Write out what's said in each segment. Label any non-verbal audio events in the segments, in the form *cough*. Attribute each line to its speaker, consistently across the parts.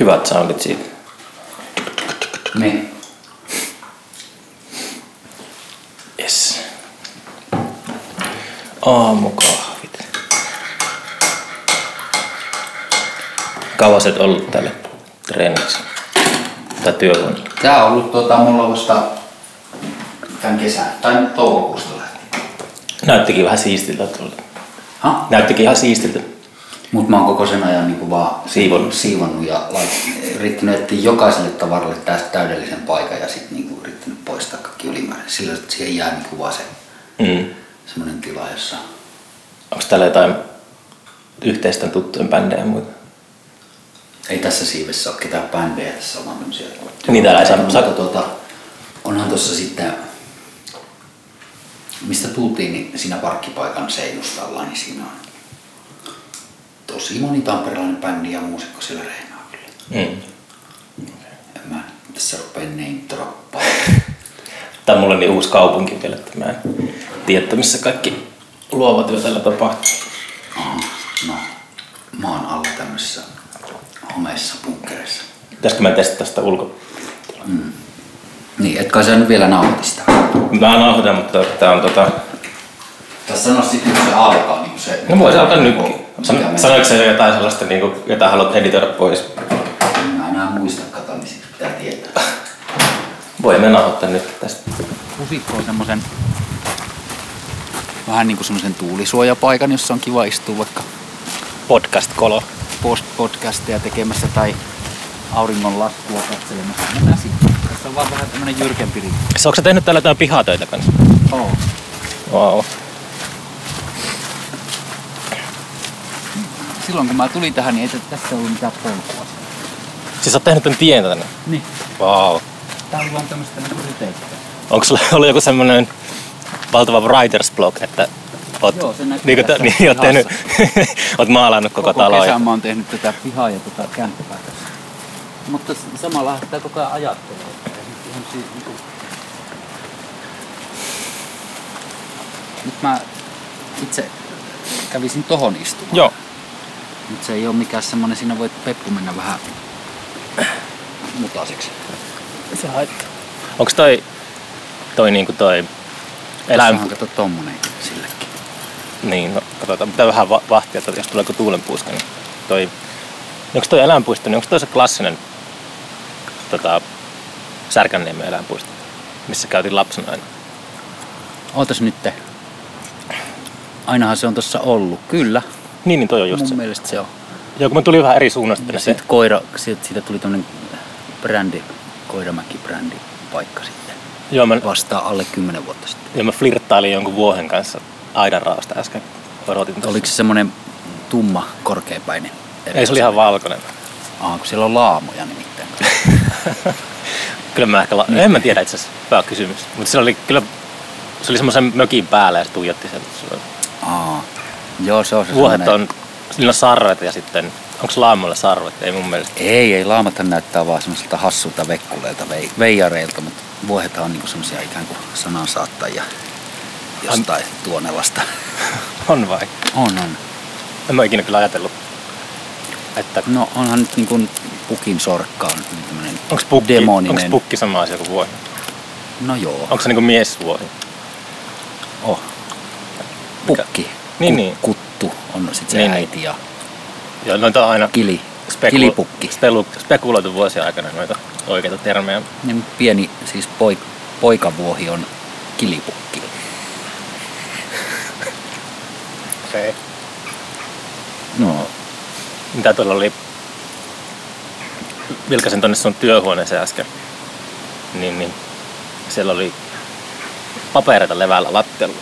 Speaker 1: Hyvät soundit siitä.
Speaker 2: Niin.
Speaker 1: Yes. Aamukahvit. Kauas et ollut tälle treeniksi? Tai työhuoneella?
Speaker 2: Tää on ollut tota, mulla vasta tämän kesän, tai toukokuusta.
Speaker 1: Näyttikin vähän siistiltä.
Speaker 2: Ha?
Speaker 1: Näyttikin ihan siistiltä.
Speaker 2: Mut mä oon koko sen ajan niinku vaan
Speaker 1: Siivonnut.
Speaker 2: siivonnut ja yrittänyt etsiä jokaiselle tavaralle tästä täydellisen paikan ja sitten niinku yrittänyt poistaa kaikki ylimääräinen. Sillä että siihen jää niinku vaan se
Speaker 1: Mm.
Speaker 2: semmoinen tila, jossa
Speaker 1: Onko täällä jotain yhteisten tuttujen bändejä ja muita?
Speaker 2: ei tässä siivessä ole ketään bändejä, tässä on vaan tämmöisiä
Speaker 1: Niin, täällä ei saa-
Speaker 2: Mutta tuota, onhan tuossa sitten, mistä tultiin, niin siinä parkkipaikan seinustalla, niin siinä on tosi moni tamperelainen bändi ja muusikko siellä reenaa kyllä.
Speaker 1: Mm.
Speaker 2: En mä tässä rupea name droppaa. *laughs*
Speaker 1: Tämä on mulle niin uusi kaupunki vielä, että mä en tiedä, missä kaikki luova työ tällä tapahtuu.
Speaker 2: Aha, no, mä oon alla tämmöisessä homeissa bunkkereissa.
Speaker 1: Pitäisikö mä testata sitä ulko?
Speaker 2: Niin, et kai sä nyt vielä nauti sitä.
Speaker 1: Mä nauhoitan, mutta tää on tota...
Speaker 2: Tässä sano sitten, kun se alkaa, niin se...
Speaker 1: No voisi alkaa nytkin.
Speaker 2: Mikä
Speaker 1: San,
Speaker 2: menee.
Speaker 1: sanoiko se jotain sellaista, niin kuin, jota haluat editoida pois?
Speaker 2: Mä enää muista, kato, niin sit pitää tietää.
Speaker 1: Voimme nauhoittaa nyt tästä.
Speaker 2: Pusikko on semmosen vähän niinku semmosen tuulisuojapaikan, jossa on kiva istua vaikka
Speaker 1: Podcast-kolo.
Speaker 2: post podcasteja tekemässä tai auringon laskua katselemassa. Mennään sitten. Tässä on vaan vähän tämmönen jyrkempi rivi.
Speaker 1: Se, onko sä tehnyt täällä jotain pihatöitä kanssa?
Speaker 2: Oh.
Speaker 1: Wow.
Speaker 2: Silloin kun mä tulin tähän, niin ei tässä ollut mitään polkua.
Speaker 1: Siis sä oot tehnyt tän tien tänne?
Speaker 2: Niin.
Speaker 1: Wow.
Speaker 2: Tää oli vaan tämmöstä niinku ryteikköä.
Speaker 1: Onko sulla *laughs* ollut joku semmonen valtava writer's block, että oot,
Speaker 2: Joo, se näkyy
Speaker 1: niin,
Speaker 2: tässä *laughs*
Speaker 1: niin, oot, tehnyt, *laughs* oot maalannut koko,
Speaker 2: Koko
Speaker 1: taloa.
Speaker 2: kesän mä oon tehnyt tätä pihaa ja tätä kämppää tässä. Mutta samalla sitä koko ajan ajattelee. Että ei nyt ihan si- niinku... Nyt mä itse kävisin tohon istumaan.
Speaker 1: Joo.
Speaker 2: Nyt se ei ole mikään semmonen, siinä voi peppu mennä vähän mutaiseksi.
Speaker 1: Se haittaa. Onko toi, toi niinku toi eläin...
Speaker 2: Tässähän kato tommonen sillekin.
Speaker 1: Niin, no katsotaan. Pitää vähän va- vahtia, että jos tulee joku tuulenpuuska, niin toi... Onko toi eläinpuisto, niin onko toi se klassinen tota, Särkänniemen eläinpuisto, missä käytiin lapsena aina?
Speaker 2: Ootas nyt. Ainahan se on tossa ollut. Kyllä.
Speaker 1: Niin, niin toi on just
Speaker 2: Mun
Speaker 1: se.
Speaker 2: mielestä se on.
Speaker 1: Joo, kun mä tulin vähän eri suunnasta,
Speaker 2: Ja
Speaker 1: niin se...
Speaker 2: sitten koira, siitä, siitä tuli tämmönen brändi, Koiramäki-brändi paikka sitten.
Speaker 1: Joo, mä,
Speaker 2: Vastaa alle 10 vuotta sitten.
Speaker 1: ja mä flirttailin jonkun vuohen kanssa aidanraosta äsken. Odotin.
Speaker 2: Oliko se semmonen tumma, korkeapäinen?
Speaker 1: Ei, se oli ihan valkoinen.
Speaker 2: Aa, kun siellä on laamoja nimittäin. *laughs*
Speaker 1: Kyllä mä ehkä... La- en mä tiedä itse asiassa. Hyvä kysymys. Mutta se oli kyllä... Se oli semmoisen mökin päällä ja se tuijotti sen.
Speaker 2: Aa, joo se on se
Speaker 1: Vuohet on... Niillä on sarvet ja sitten... Onko laamoilla sarvet? Ei mun mielestä.
Speaker 2: Ei, ei, laamathan näyttää vaan semmoisilta hassulta vekkuleilta, vei, veijareilta, mutta vuohethan on niinku semmosia ikään kuin sanansaattajia jostain tuonelasta.
Speaker 1: On vai?
Speaker 2: On, on.
Speaker 1: En mä ikinä kyllä ajatellut. Että
Speaker 2: No onhan nyt niin kuin pukin sorkka on tämmönen
Speaker 1: onko pukki,
Speaker 2: demoninen.
Speaker 1: onks pukki sama asia kuin vuohi?
Speaker 2: No joo,
Speaker 1: Onko se niinku miesvuohi?
Speaker 2: oh.
Speaker 1: Mikä?
Speaker 2: Pukki.
Speaker 1: Niin, niin.
Speaker 2: Kuttu on sitten se
Speaker 1: Niin,
Speaker 2: niin,
Speaker 1: niin.
Speaker 2: äiti ja
Speaker 1: Joo, noita on aina
Speaker 2: kili,
Speaker 1: spekulu-
Speaker 2: kilipukki.
Speaker 1: Spelu, spekuloitu vuosien aikana noita oikeita termejä.
Speaker 2: Niin pieni siis poik, poikavuohi on kilipukki.
Speaker 1: Okay. Mitä tuolla oli? Vilkasin tonne sun työhuoneeseen äsken. Niin, niin. Siellä oli papereita levällä lattialla.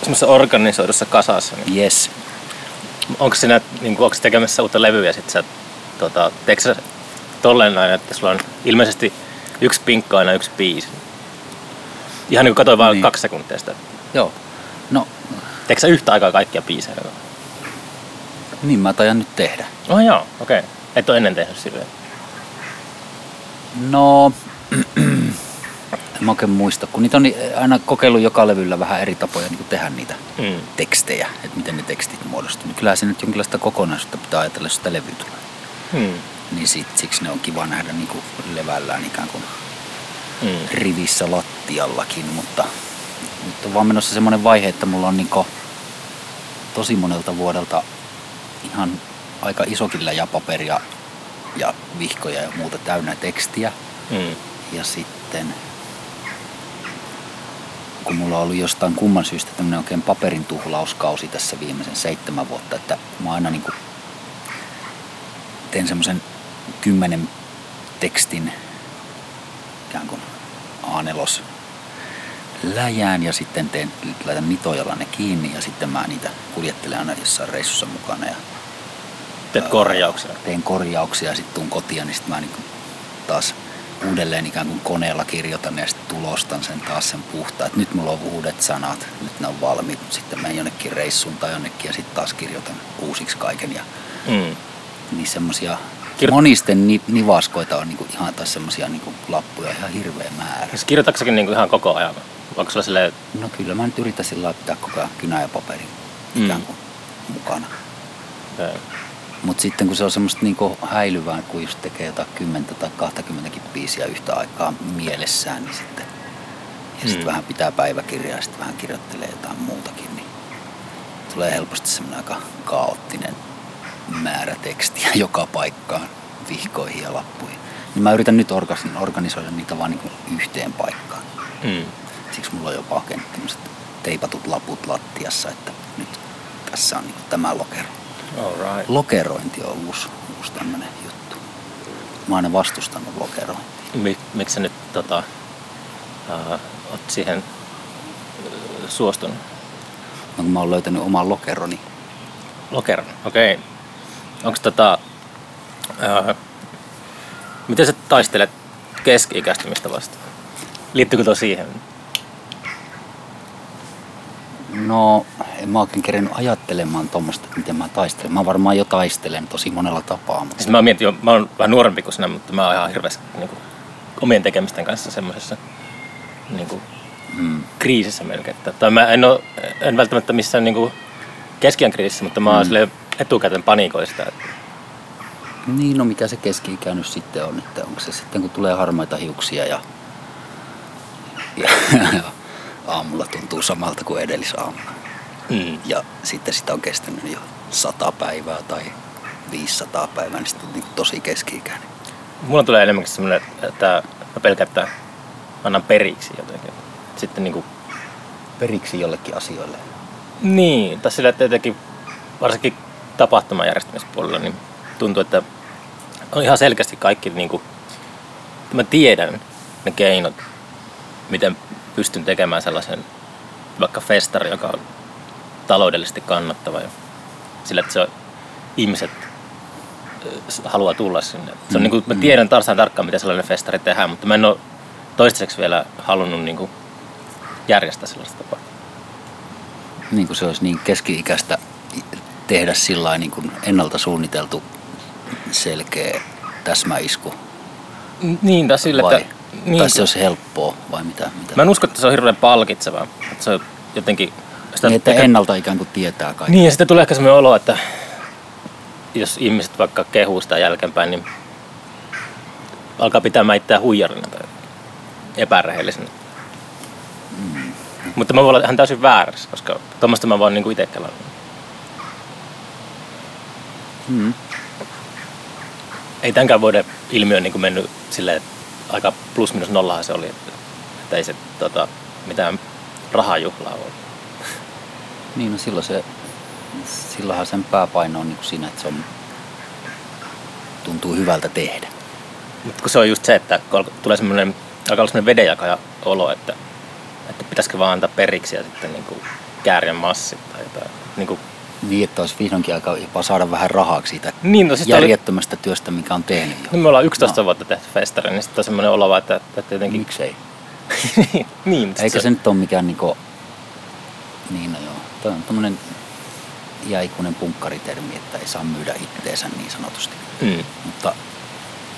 Speaker 1: Semmoisessa organisoidussa kasassa. Niin
Speaker 2: yes.
Speaker 1: onko sinä niin onko tekemässä uutta levyä sit sä, tota, teekö sä tolleen näin, että sulla on ilmeisesti yksi pinkka aina yksi biisi? Ihan niin kuin katsoin vaan
Speaker 2: Niin.
Speaker 1: kaksi sekuntia sitä.
Speaker 2: Joo. No,
Speaker 1: Teekö sä yhtä aikaa kaikkia biisejä?
Speaker 2: Niin mä taidan nyt tehdä.
Speaker 1: Oh joo, okei. Okay. Et ole ennen tehnyt silleen.
Speaker 2: No, En *clears throat* mä oikein muista, kun niitä on aina kokeillut joka levyllä vähän eri tapoja niin tehdä niitä
Speaker 1: Mm.
Speaker 2: tekstejä, että miten ne tekstit muodostuu. Niin kyllähän se nyt jonkinlaista kokonaisuutta pitää ajatella, jos sitä levy tulee.
Speaker 1: Mm.
Speaker 2: Niin sit, siksi ne on kiva nähdä niin kuin levällään ikään kuin
Speaker 1: Mm.
Speaker 2: rivissä lattiallakin, mutta nyt on vaan menossa semmoinen vaihe, että mulla on niinku tosi monelta vuodelta ihan aika isokin läjäpaperia ja vihkoja ja muuta täynnä tekstiä.
Speaker 1: Mm.
Speaker 2: Ja sitten kun mulla on ollut jostain kumman syystä tämmöinen oikein paperin tuhlauskausi tässä viimeisen seitsemän vuotta, että mä aina niin teen semmoisen kymmenen tekstin ikään kuin A4 läjään ja sitten teen, laitan nitojalla ne kiinni ja sitten mä niitä kuljettelen aina jossain reissussa mukana ja
Speaker 1: Teet korjauksia.
Speaker 2: teen korjauksia ja sitten tuun kotiin niin sitten mä niin taas uudelleen ikään kuin koneella kirjoitan ja sitten tulostan sen taas sen puhtaan. Nyt mulla on uudet sanat, nyt ne on valmiit, mutta sitten menen jonnekin reissuun tai jonnekin ja sitten taas kirjoitan uusiksi kaiken. Ja
Speaker 1: Mm.
Speaker 2: niin semmosia
Speaker 1: Kir-
Speaker 2: monisten ni, nivaskoita on niinku ihan taas semmosia niinku lappuja ihan hirveä määrä.
Speaker 1: Siis kirjoitatko niinku ihan koko ajan? Onko sulla silleen,
Speaker 2: No kyllä mä nyt yritän sillä pitää koko ajan kynä ja paperi
Speaker 1: Mm.
Speaker 2: ikään kuin mukana.
Speaker 1: että-
Speaker 2: Mutta sitten kun se on semmoista niinku häilyvää, kun just tekee jotain 10 tai 20 biisiä yhtä aikaa mielessään, niin sitten ja sitten
Speaker 1: Mm.
Speaker 2: vähän pitää päiväkirjaa ja sitten vähän kirjoittelee jotain muutakin, niin tulee helposti semmoinen aika kaoottinen määrä tekstiä *laughs* joka paikkaan, vihkoihin ja lappuihin. Niin mä yritän nyt organisoida niitä vaan niinku yhteen paikkaan.
Speaker 1: mm.
Speaker 2: Siksi mulla on jopa tämmöiset teipatut laput lattiassa, että nyt tässä on niinku tämä lokero.
Speaker 1: Alright.
Speaker 2: Lokerointi on uusi, uusi tämmöinen juttu. Mä oon aina vastustanut lokerointia.
Speaker 1: Mik, miksi sä nyt tota, uh, oot siihen uh, suostunut?
Speaker 2: No, kun mä oon löytänyt oman lokeroni.
Speaker 1: Lokeron, okei. Okay. Onko tota, uh, miten sä taistelet keski-ikäistymistä vastaan? Liittyykö tuo siihen?
Speaker 2: No, en mä oikein kerennyt ajattelemaan tuommoista, että miten mä taistelen. Mä varmaan jo taistelen tosi monella tapaa, mutta
Speaker 1: Siis mä mietin jo, mä oon vähän nuorempi kuin sinä, mutta mä oon ihan hirveästi niin kuin, omien tekemisten kanssa semmoisessa niin kuin,
Speaker 2: mm,
Speaker 1: kriisissä melkein. Tai mä en, oo, en välttämättä missään niin kuin, keskiän kriisissä, mutta mä oon
Speaker 2: Mm.
Speaker 1: etukäteen panikoin sitä. Että,
Speaker 2: niin no mikä se keski nyt sitten on, että onko se sitten kun tulee harmaita hiuksia ja, ja aamulla tuntuu samalta kuin edellisaamuna.
Speaker 1: mm.
Speaker 2: Ja sitten sitä on kestänyt jo sata päivää tai 500 päivää, niin sitten on niin tosi keski-ikäinen.
Speaker 1: Mulla tulee enemmänkin semmoinen, että mä pelkään, että annan periksi jotenkin. Sitten niin kuin,
Speaker 2: Periksi jollekin asioille.
Speaker 1: niin, tai sillä, että jotenkin varsinkin tapahtumajärjestämispuolella, niin tuntuu, että on ihan selkeästi kaikki, niin kuin, että mä tiedän ne keinot, miten pystyn tekemään sellaisen vaikka festari, joka on taloudellisesti kannattava ja sillä, että se on, ihmiset s- haluaa tulla sinne. Se on,
Speaker 2: Mm,
Speaker 1: niin kuin, mä
Speaker 2: mm.
Speaker 1: tiedän tarsaan tarkkaan, miten sellainen festari tehdään, mutta mä en ole toistaiseksi vielä halunnut niin kuin, järjestää sellaista tapaa.
Speaker 2: Niin kuin se olisi niin keski-ikäistä tehdä sillä niin kuin ennalta suunniteltu selkeä täsmäisku.
Speaker 1: Niin, tai sille,
Speaker 2: vai,
Speaker 1: että... Niin,
Speaker 2: tai se olisi helppoa vai mitä? mitä?
Speaker 1: Mä en usko, että se on hirveän palkitsevaa. Että se on jotenkin... Sitä
Speaker 2: niin, että
Speaker 1: ehkä-
Speaker 2: ennalta ikään kuin tietää kaikki.
Speaker 1: Niin, ja sitten tulee ehkä sellainen olo, että jos ihmiset vaikka kehuu sitä jälkeenpäin, niin alkaa pitämään itseään huijarina tai epärehellisenä.
Speaker 2: Mm.
Speaker 1: Mutta mä voin olla ihan täysin väärässä, koska tuommoista mä voin niinku itse kelannut.
Speaker 2: Mm.
Speaker 1: Ei tämänkään vuoden ilmiö niin mennyt silleen, että aika plus minus nollahan se oli. Että, ei se tota, mitään rahajuhlaa ole.
Speaker 2: Niin, no silloin se, silloinhan sen pääpaino on niin kuin siinä, että se on, tuntuu hyvältä tehdä.
Speaker 1: Mutta kun se on just se, että kun tulee semmoinen, alkaa olla semmoinen vedenjakaja olo, että, että pitäisikö vaan antaa periksi ja sitten niin kuin kääriä massit tai jotain. Niin, kuin,
Speaker 2: Niin, että olisi vihdoinkin aika jopa saada vähän rahaa siitä
Speaker 1: niin no siis oli,
Speaker 2: järjettömästä työstä, mikä on tehnyt jo.
Speaker 1: no me ollaan 11
Speaker 2: No.
Speaker 1: vuotta tehty festari, niin sitten on semmoinen olo vaan, että, että jotenkin...
Speaker 2: Miksei? *laughs*
Speaker 1: niin,
Speaker 2: Eikä se nyt ole mikään niinku... Niin no joo. Toi on tämmönen iäikuinen punkkaritermi, että ei saa myydä itteensä niin sanotusti.
Speaker 1: Mm.
Speaker 2: Mutta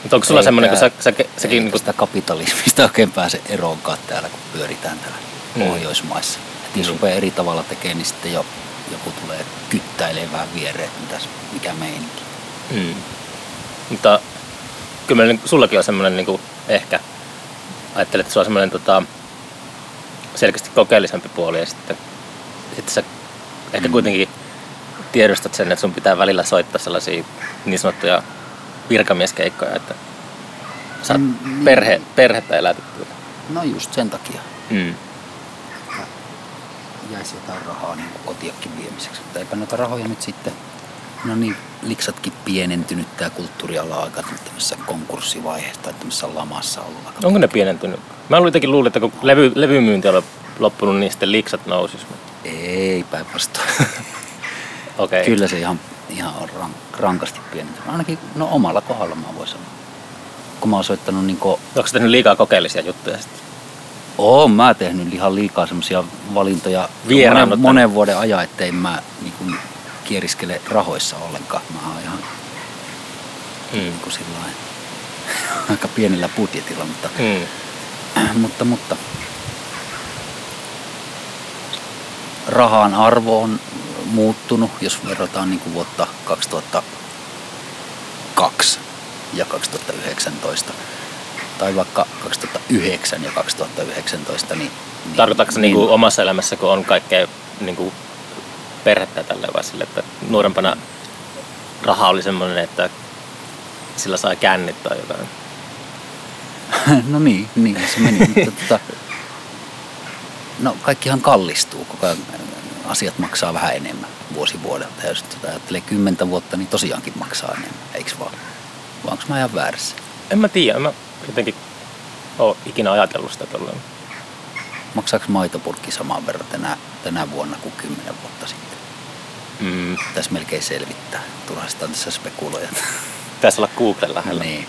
Speaker 1: Mutta onko sulla semmoinen, kun sä, sä, säkin niin kuin,
Speaker 2: sitä kapitalismista oikein pääse eroonkaan täällä, kun pyöritään täällä
Speaker 1: Mm.
Speaker 2: Pohjoismaissa. Et jos
Speaker 1: Mm.
Speaker 2: rupeaa eri tavalla tekemään, niin sitten jo, joku tulee kyttäilemään vähän viereen, että mitäs, mikä meininki.
Speaker 1: mm. Mutta kyllä meillä, niin- sullakin on semmoinen niin kuin, ehkä, ajattelet, että sulla on semmoinen tota, selkeästi kokeellisempi puoli ja sitten, sitten sä ehkä
Speaker 2: Mm.
Speaker 1: kuitenkin tiedostat sen, että sun pitää välillä soittaa sellaisia niin sanottuja virkamieskeikkoja, että saat
Speaker 2: Mm, niin.
Speaker 1: perhe, perhettä elätettyä.
Speaker 2: No just sen takia
Speaker 1: Mm.
Speaker 2: Jäisi jotain rahaa niin kuin kotiakin viemiseksi. Mutta eipä noita rahoja nyt sitten, no niin, liksatkin pienentynyt tämä kulttuuriala aika tämmöisessä konkurssivaiheessa tai tämmöisessä lamassa ollut aika
Speaker 1: Onko ne pienentynyt? Mä jotenkin luulin, että kun levy, levymyynti on loppunut, niin sitten liksat nousis.
Speaker 2: Ei päinvastoin. *laughs*
Speaker 1: Okei.
Speaker 2: Kyllä se ihan, ihan on rank, rankasti pienentynyt. Ainakin no omalla kohdalla mä voin sanoa. Kun mä oon soittanut niin kuin,
Speaker 1: Onko sä tehnyt liikaa kokeellisia juttuja sitten?
Speaker 2: Oon mä tehnyt ihan liikaa semmoisia valintoja monen, monen vuoden ajan, ettei mä niin kuin, kieriskele rahoissa ollenkaan. Mä oon ihan
Speaker 1: Mm.
Speaker 2: niin kuin sillain, *laughs* aika pienellä budjetilla, mutta,
Speaker 1: Mm. *clears throat*
Speaker 2: mutta, mutta rahan arvo on muuttunut, jos verrataan niin kuin vuotta 2002 ja 2019. Tai vaikka 2009 ja 2019, niin... niin
Speaker 1: Tarkoitatko se niin, niin omassa elämässä, kun on kaikkea niin kuin perhettä tällä vai sille, että nuorempana raha oli semmoinen, että sillä sai kännit tai jotain? *laughs*
Speaker 2: no niin, niin se meni. mutta, tota, no kaikkihan kallistuu, koko ajan asiat maksaa vähän enemmän vuosi vuodelta. Ja jos tota ajattelee kymmentä vuotta, niin tosiaankin maksaa enemmän, eikö vaan? Vai onko mä ihan väärässä?
Speaker 1: En mä tiedä, mä jotenkin ole ikinä ajatellut sitä tolleen.
Speaker 2: Maksaako maitopurkki saman verran tänä, tänä vuonna kuin kymmenen vuotta sitten?
Speaker 1: Mm.
Speaker 2: Tässä melkein selvittää. Turha sitä on tässä spekuloja. *laughs*
Speaker 1: Pitäisi olla Google lähellä.
Speaker 2: niin.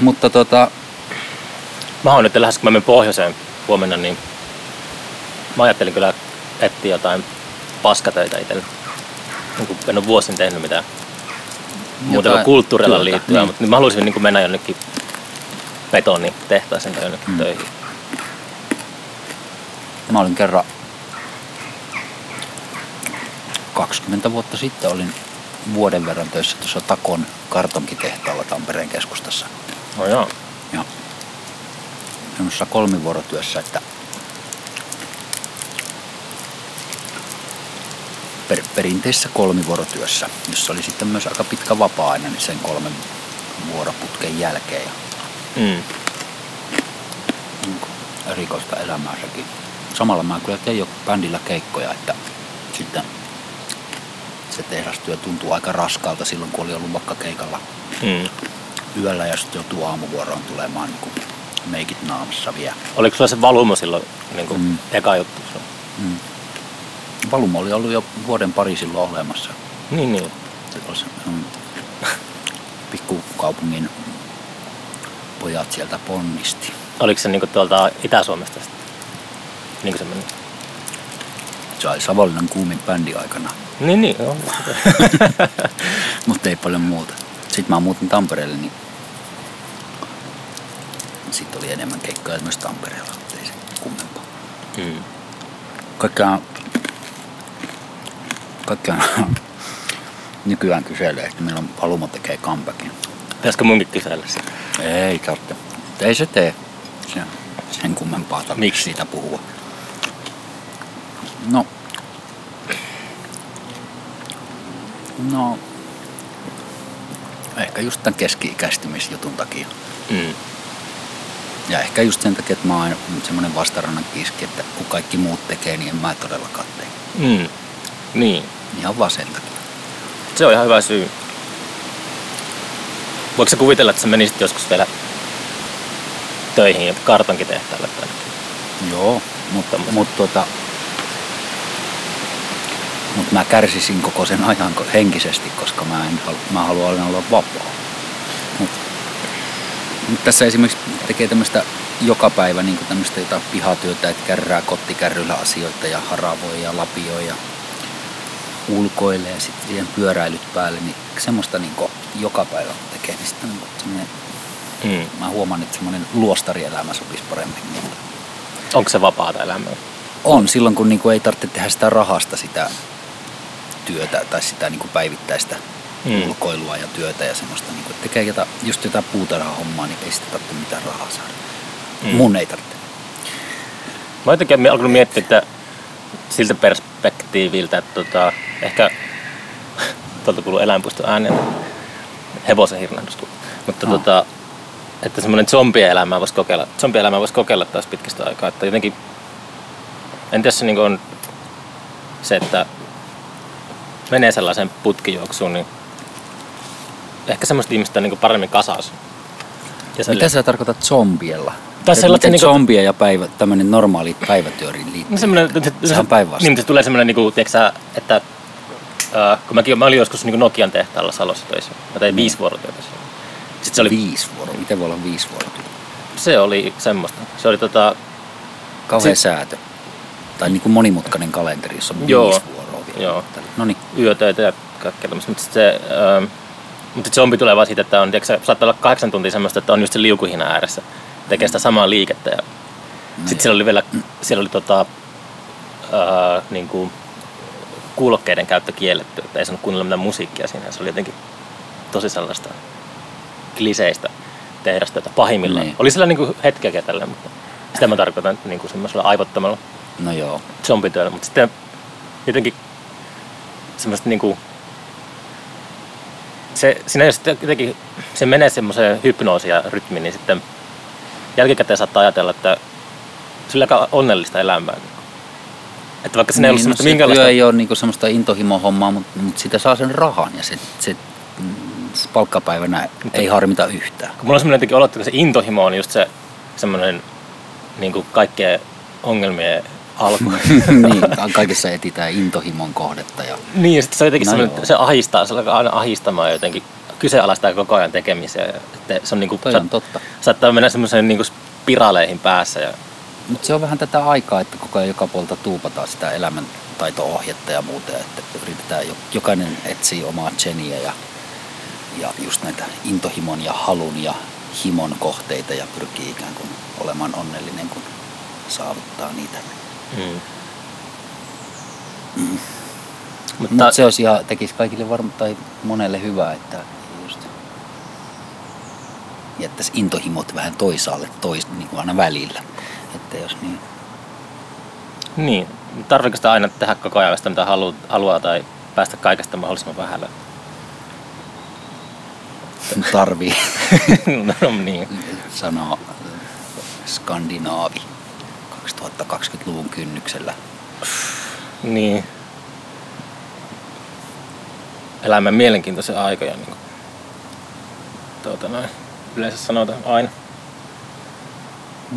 Speaker 2: Mutta tota,
Speaker 1: Mä oon nyt lähes, kun mä menen pohjoiseen huomenna, niin mä ajattelin kyllä etsiä jotain paskatöitä itselle. Niin en ole vuosin tehnyt mitään muuta kuin
Speaker 2: Jotain
Speaker 1: kulttuurilla liittyvää,
Speaker 2: niin.
Speaker 1: mutta niin mä haluaisin niin mennä jonnekin betonitehtaaseen tai jonnekin
Speaker 2: Mm.
Speaker 1: töihin.
Speaker 2: Mä olin kerran 20 vuotta sitten olin vuoden verran töissä tuossa Takon kartonkitehtaalla Tampereen keskustassa.
Speaker 1: No joo.
Speaker 2: Ja semmoisessa kolmivuorotyössä, että per, perinteisessä kolmivuorotyössä, jossa oli sitten myös aika pitkä vapaa-aina niin sen kolmen vuoroputken jälkeen. Ja
Speaker 1: Mm.
Speaker 2: niin elämää sekin. Samalla mä kyllä tein jo bändillä keikkoja, että sitten se tehdastyö tuntuu aika raskaalta silloin, kun oli ollut vaikka keikalla
Speaker 1: Mm.
Speaker 2: yöllä ja sitten joutuu aamuvuoroon tulemaan niin kuin meikit naamassa vielä.
Speaker 1: Oliko sulla se valumo silloin niin kuin
Speaker 2: Mm.
Speaker 1: eka juttu?
Speaker 2: Mm. Valumo oli ollut jo vuoden pari silloin olemassa.
Speaker 1: Niin, niin.
Speaker 2: Se se, mm, pikkukaupungin pojat sieltä ponnisti.
Speaker 1: Oliko se niin kuin tuolta Itä-Suomesta sitten? Niin kuin se
Speaker 2: oli Savonlinnan kuumin bändi aikana,
Speaker 1: Niin, niin. *laughs*
Speaker 2: Mutta ei paljon muuta. Sitten mä muutin Tampereelle, niin sitten oli enemmän keikkoja myös Tampereella, mutta ei se kummempaa.
Speaker 1: mm.
Speaker 2: Kaikkiaan, kaikkiaan nykyään kyselee, että milloin Palumo tekee comebackin.
Speaker 1: Pitäisikö munkin kysellä sitä?
Speaker 2: Ei tarvitse. Ei se tee sen, sen kummempaa tarvitse
Speaker 1: Miksi?
Speaker 2: siitä puhua. No. No. Ehkä just tämän keski-ikäistymisjutun takia.
Speaker 1: Mm.
Speaker 2: Ja ehkä just sen takia, että mä oon semmoinen vastarannan kiski, että kun kaikki muut tekee, niin en mä todellakaan tee.
Speaker 1: Mm. Niin.
Speaker 2: Ihan vaan sen takia.
Speaker 1: Se on ihan hyvä syy. Voiko sä kuvitella, että sä menisit joskus vielä töihin kartonkitehtaalle tai
Speaker 2: Joo, mutta
Speaker 1: Tommosen.
Speaker 2: mut, tuota, mut mä kärsisin koko sen ajan henkisesti, koska mä, en, mä haluan olla vapaa. Mut, mut tässä esimerkiksi tekee tämmöistä joka päivä niin tämmöistä jotain pihatyötä, että kärrää kottikärryllä asioita ja haravoi ja lapioi ja ulkoilee ja sitten siihen pyöräilyt päälle, niin semmoista niin joka päivä tekee, niin semmoinen,
Speaker 1: Mm.
Speaker 2: mä huomaan, että semmoinen luostarielämä sopisi paremmin.
Speaker 1: Onko se vapaata elämää?
Speaker 2: On silloin, kun niin kuin ei tarvitse tehdä sitä rahasta sitä työtä tai sitä niin kuin päivittäistä
Speaker 1: Mm.
Speaker 2: ulkoilua ja työtä ja semmoista. Niin kuin, että tekee jota, just jotain puutarhahommaa, niin ei sitä tarvitse mitään rahaa saada.
Speaker 1: Mm.
Speaker 2: Mun ei tarvitse.
Speaker 1: Mä jotenkin alkanut miettiä, että siltä perspektiiviltä, että tota, ehkä *laughs* tuolta kuuluu eläinpuiston äänen hevosen hirnahdus. Mutta
Speaker 2: No.
Speaker 1: tota, että semmoinen zombielämää voisi kokeilla, zombielämää voisi kokeilla taas pitkästä aikaa. Että jotenkin, en tiedä se niin on se, että menee sellaisen putkijuoksuun, niin ehkä semmoista ihmistä on niin paremmin kasas. Ja
Speaker 2: Mitä sä tarkoitat zombiella?
Speaker 1: Tai
Speaker 2: Et miten
Speaker 1: niinku-
Speaker 2: zombia ja päivä, tämmöinen normaali päivätyöriin
Speaker 1: No
Speaker 2: liittyy?
Speaker 1: semmoinen, se,
Speaker 2: Sehän on päinvastoin.
Speaker 1: Niin, mutta se tulee semmoinen, niin kuin, tiedätkö, sä, että äh, kun mäkin, mä olin joskus niin Nokian tehtaalla Salossa töissä. Mä tein viisi vuorotyötä siellä. Sitten se oli,
Speaker 2: Viisi vuoroa. Miten voi olla viisi vuoroa?
Speaker 1: se oli semmoista. Se oli tota,
Speaker 2: Kauhea
Speaker 1: Si-
Speaker 2: säätö. Tai niin kuin monimutkainen kalenteri, jossa on
Speaker 1: Joo.
Speaker 2: viisi vuoroa vielä.
Speaker 1: Joo.
Speaker 2: No niin.
Speaker 1: yötöitä ja kaikkea tämmöistä. Mutta sit se, ähm, mutta zombi tulee vaan siitä, että on, tiedätkö, sä, saattaa olla kahdeksan tuntia semmoista, että on just se liukuhina ääressä. Tekee sitä samaa liikettä. Ja sitten siellä oli vielä, siellä oli tota, äh, niin kuin kuulokkeiden käyttö kielletty, että ei saanut kuunnella mitään musiikkia siinä. Se oli jotenkin tosi sellaista kliseistä tehdä sitä pahimmillaan.
Speaker 2: Niin.
Speaker 1: Oli sillä niin kuin hetkeäkin tällä, mutta sitä mä tarkoitan niin kuin semmoisella aivottomalla
Speaker 2: No joo.
Speaker 1: zombityöllä, mutta sitten jotenkin semmoista niinku, se, siinä jos jotenkin se menee semmoiseen hypnoosiin ja rytmiin, niin sitten jälkikäteen saattaa ajatella, että sillä on onnellista elämää. Että vaikka siinä ei ollut
Speaker 2: Niin, no
Speaker 1: semmoista
Speaker 2: se
Speaker 1: minkäänlaista...
Speaker 2: työ ei ole niinku semmoista intohimo-hommaa, mutta, mutta sitä saa sen rahan ja se, se, palkkapäivänä ei harmita yhtään.
Speaker 1: Kun mulla on semmoinen jotenkin olo, että se intohimo on just se semmoinen niin kuin kaikkien ongelmien alku. *laughs*
Speaker 2: niin, ka- kaikessa etsitään intohimon kohdetta. Ja,
Speaker 1: Niin, ja sitten se jotenkin
Speaker 2: No
Speaker 1: se ahistaa, se alkaa aina ahistamaan jotenkin, kyseenalaistaa koko ajan tekemisiä. Että se on niinku,
Speaker 2: toi
Speaker 1: sa-
Speaker 2: on totta.
Speaker 1: saattaa mennä semmoiseen niinku spiraaleihin päässä. Ja,
Speaker 2: Mutta se on vähän tätä aikaa, että koko ajan joka puolta tuupataan sitä elämäntaito-ohjetta ja muuta. Että yritetään, jo- jokainen etsii omaa Jeniä ja, ja just näitä intohimon ja halun ja himon kohteita ja pyrkii ikään kuin olemaan onnellinen, kun saavuttaa niitä.
Speaker 1: mm.
Speaker 2: Mutta
Speaker 1: Mutta
Speaker 2: Mut se olisi ihan, tekisi kaikille varmaan tai monelle hyvää, että jättäisi intohimot vähän toisaalle, tois, niin kuin aina välillä. Että jos niin,
Speaker 1: niin, tarviiko sitä aina tehdä koko ajan sitä, mitä halu, haluaa tai päästä kaikesta mahdollisimman vähällä?
Speaker 2: tarvii
Speaker 1: no niin.
Speaker 2: sanoa skandinaavi 2020-luvun kynnyksellä.
Speaker 1: niin. Elämän mielenkiintoisia aikoja, niin kuin, tuota noin, yleensä sanotaan aina.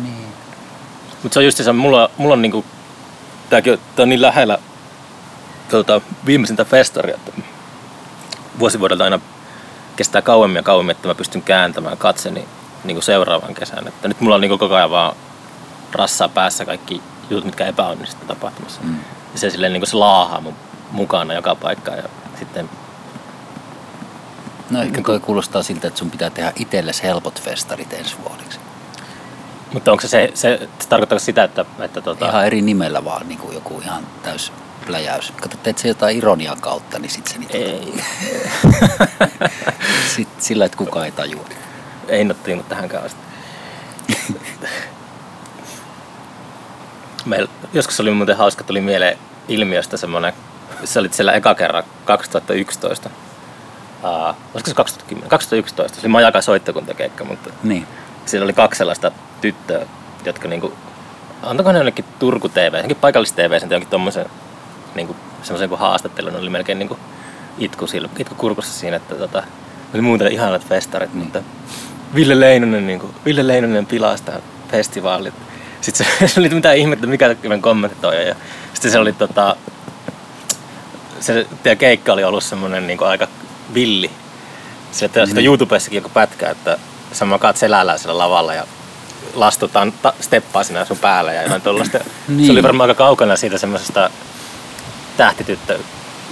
Speaker 2: Niin.
Speaker 1: Mutta se on just se, mulla, mulla on niinku, tääkin tää on niin lähellä tuota, viimeisintä festaria, että vuosi vuodelta aina kestää kauemmin ja kauemmin, että mä pystyn kääntämään katseni niinku seuraavan kesän. Että nyt mulla on niinku koko ajan vaan rassaa päässä kaikki jutut, mitkä epäonnistuivat tapahtumassa.
Speaker 2: Mm.
Speaker 1: Ja se, silleen, niinku se laahaa mun mukana joka paikkaan ja sitten
Speaker 2: No ehkä toi kuulostaa siltä, että sun pitää tehdä itsellesi helpot festarit ensi vuodeksi.
Speaker 1: mutta onko se, se, se, se tarkoittaa sitä, että, että tota,
Speaker 2: Ihan eri nimellä vaan niin kuin joku ihan täys pläjäys. Kato, teet se jotain ironian kautta, niin sit se niin
Speaker 1: ei, *laughs*
Speaker 2: sit, sillä, että kukaan ei tajua.
Speaker 1: ei tiennyt tähänkään asti. Meillä, joskus oli muuten hauska, tuli mieleen ilmiöstä semmoinen, sä olit siellä eka kerran 2011. Uh, olisiko se 2010? 2011. Se oli Majaka soittokuntakeikka, mutta
Speaker 2: Niin.
Speaker 1: siellä oli kaksi sellaista tyttöä, jotka niinku, antako ne jonnekin Turku TV, jonnekin paikallis TV, sen jonkin tommosen niinku, semmoisen kuin haastattelun, oli melkein niinku itku, sil, itku kurkussa siinä, että tota, oli muuten ihanat festarit,
Speaker 2: Niin.
Speaker 1: mutta Ville Leinonen, niinku, Ville Leinonen pilastaa festivaalit. Sitten se, *laughs* se oli mitään ihmettä, mikä tämän kommentoi. Ja sitten se oli tota, se keikka oli ollut semmoinen niinku aika villi. Sieltä mm. siitä YouTubessakin joku pätkä, että sä makaat selällään siellä lavalla ja lastutaan ta- steppaa sinä sun päällä ja jotain niin.
Speaker 2: Niin.
Speaker 1: Se oli varmaan aika kaukana siitä semmoisesta tähtityttö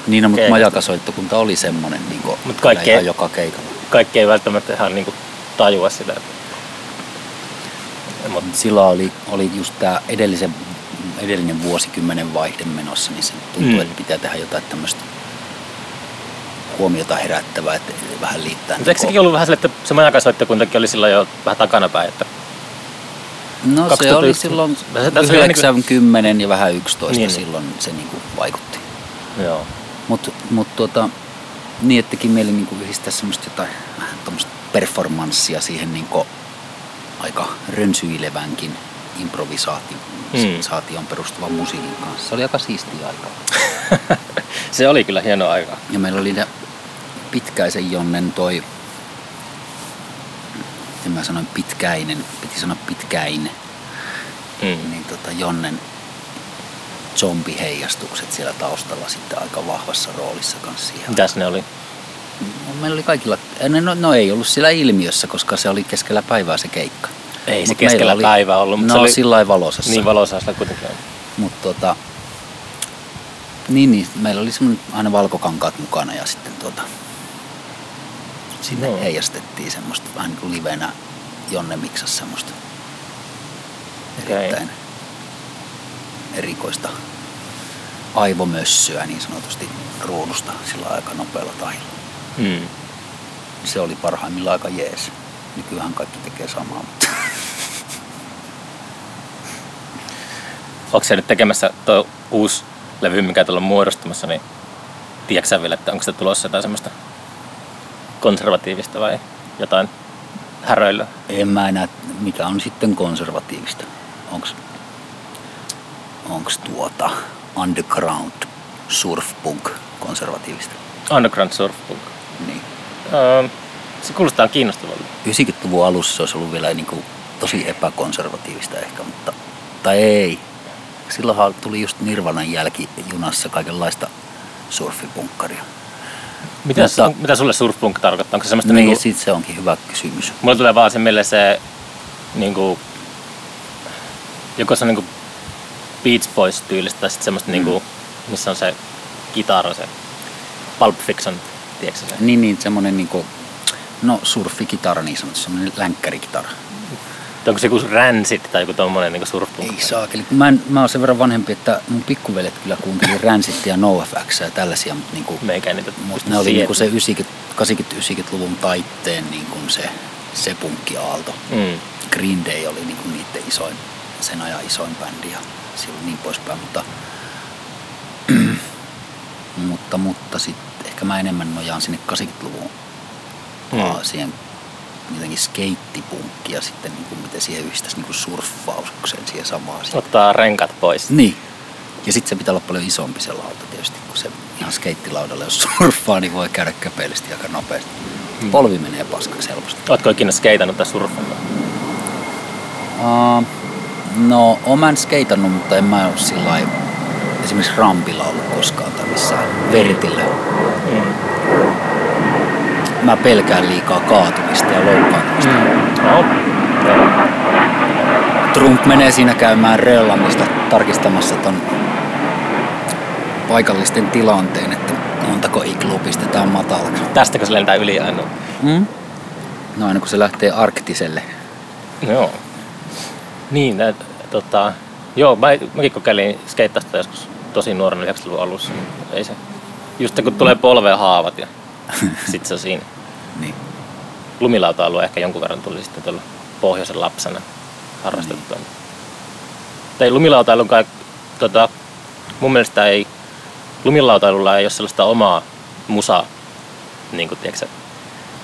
Speaker 2: Niin, no, mutta majakasoittokunta oli semmonen niin kuin,
Speaker 1: Mut kaikki-
Speaker 2: ihan joka keikalla.
Speaker 1: Kaikki ei välttämättä ihan niinku tajua sitä. Mut,
Speaker 2: Silloin oli, oli just tämä edellisen, edellinen vuosikymmenen vaihde menossa, niin se tuntuu,
Speaker 1: Mm.
Speaker 2: että pitää tehdä jotain tämmöistä huomiota herättävää, että vähän liittää.
Speaker 1: mutta eikö sekin ollut vähän sille, että se majakasoittokuntakin oli silloin jo vähän takanapäin, että
Speaker 2: No se
Speaker 1: 2001
Speaker 2: oli silloin
Speaker 1: Tässä- tässä oli
Speaker 2: 9, 10 ja vähän 11
Speaker 1: Niin.
Speaker 2: niin. silloin se niinku vaikutti.
Speaker 1: joo.
Speaker 2: Mutta mut tuota, niin, että teki mieli niinku yhdistää semmoista jotain vähän tuommoista performanssia siihen niinku aika rönsyilevänkin improvisaation
Speaker 1: Mm.
Speaker 2: perustuvan musiikin kanssa. Se oli aika siistiä aikaa. *laughs*
Speaker 1: se oli kyllä hieno aika.
Speaker 2: Ja meillä oli ne Pitkäisen Jonnen toi, miten mä sanoin pitkäinen, piti sanoa pitkäin,
Speaker 1: Mm.
Speaker 2: niin tota Jonnen zombiheijastukset siellä taustalla sitten aika vahvassa roolissa kanssa siihen.
Speaker 1: Mitäs ne oli?
Speaker 2: Meillä oli kaikilla, no, no, no ei ollut siellä ilmiössä, koska se oli keskellä päivää se keikka.
Speaker 1: Ei se
Speaker 2: Mut
Speaker 1: keskellä
Speaker 2: oli-
Speaker 1: päivää ollut, mutta
Speaker 2: No
Speaker 1: se oli
Speaker 2: sillä lailla valoisassa.
Speaker 1: niin valoisaa sillä kuitenkin on.
Speaker 2: Mutta tota, niin, niin, meillä oli semmoinen aina valkokankaat mukana ja sitten tuota, sinne
Speaker 1: Joo.
Speaker 2: no. heijastettiin semmoista vähän niin kuin livenä Jonne miksasi semmoista erittäin erikoista aivomössöä niin sanotusti ruudusta sillä aika nopealla tahdilla.
Speaker 1: Mm.
Speaker 2: Se oli parhaimmillaan aika jees. Nykyään kaikki tekee samaa, mutta *laughs*
Speaker 1: Onko se nyt tekemässä tuo uusi levy, mikä tuolla on muodostumassa, niin tiedätkö vielä, että onko se tulossa jotain semmoista konservatiivista vai jotain häröillä?
Speaker 2: en mä enää, mikä on sitten konservatiivista. Onks, onks tuota underground surfpunk konservatiivista?
Speaker 1: Underground Surf Punk.
Speaker 2: Niin.
Speaker 1: Öö, se kuulostaa kiinnostavalta.
Speaker 2: 90-luvun alussa se olisi ollut vielä niin kuin tosi epäkonservatiivista ehkä, mutta, tai ei. Silloinhan tuli just Nirvanan jälki junassa kaikenlaista surfipunkkaria.
Speaker 1: Mitä,
Speaker 2: Mutta-
Speaker 1: Mutta, mitä sulle surfpunk tarkoittaa? Onko se semmoista
Speaker 2: Niin,
Speaker 1: niinku,
Speaker 2: sit se onkin hyvä kysymys.
Speaker 1: mulla tulee vaan se mieleen se niinku, joko se on niinku Beach Boys tyylistä tai sitten semmoista
Speaker 2: Mm.
Speaker 1: niinku, missä on se kitara, se Pulp Fiction, tiedätkö se?
Speaker 2: Niin, niin semmonen niinku, no surfikitara niin sanotusti, semmonen länkkärikitara.
Speaker 1: Onko se joku Rancid tai joku tommonen niinku surfpunk?
Speaker 2: Ei saakeli, mä, en, mä oon sen verran vanhempi, että mun pikkuvelet kyllä kuunteli Rancid ja NoFX ja tällaisia, mutta niinku,
Speaker 1: Meikä niitä
Speaker 2: mut
Speaker 1: pysty
Speaker 2: ne oli niinku se 90, 80-90-luvun taitteen niinku se, se punkkiaalto.
Speaker 1: Mm.
Speaker 2: Green Day oli niinku niiden isoin, sen ajan isoin bändi ja silloin niin poispäin, mutta, *clears throat* mutta, mutta sitten ehkä mä enemmän nojaan sinne 80-luvun
Speaker 1: Mm.
Speaker 2: mm. siihen jotenkin skeittipunkki ja sitten niin kuin, miten siihen yhdistäisi niin kuin surffaukseen siihen samaan.
Speaker 1: Ottaa renkat pois.
Speaker 2: Niin. Ja sitten se pitää olla paljon isompi se lauta tietysti, kun se ihan skeittilaudalla, jos surffaa, niin voi käydä köpeellisesti aika nopeasti.
Speaker 1: Mm.
Speaker 2: Polvi menee paskaksi helposti.
Speaker 1: Ootko ikinä skeitannut tai surffannut?
Speaker 2: Uh, no, oon en skeitannut, mutta en mä ole sillä esimerkiksi rampilla ollut koskaan tai missään vertillä.
Speaker 1: Mm.
Speaker 2: Mä pelkään liikaa kaatumista ja loukkaantumista.
Speaker 1: No. Joo.
Speaker 2: Trump menee siinä käymään Rööllannista tarkistamassa ton paikallisten tilanteen, että montako igluu pistetään matalaksi.
Speaker 1: Tästäkö se lentää yli aina?
Speaker 2: Mm? No aina kun se lähtee arktiselle.
Speaker 1: Joo. Niin, nää, tota, joo, mä, mäkin kokeilin skeittausta joskus tosi nuorena 90-luvun alussa. Ei se. Just kun tulee polveen haavat ja *laughs* sit se on siinä.
Speaker 2: Niin.
Speaker 1: Lumilauta-alue ehkä jonkun verran tuli sitten tuolla pohjoisen lapsena harrastettua. Niin. Tai lumilautailu kai, tota, mun mielestä ei, lumilautailulla ei ole sellaista omaa musa, niin kuin, tiedätkö,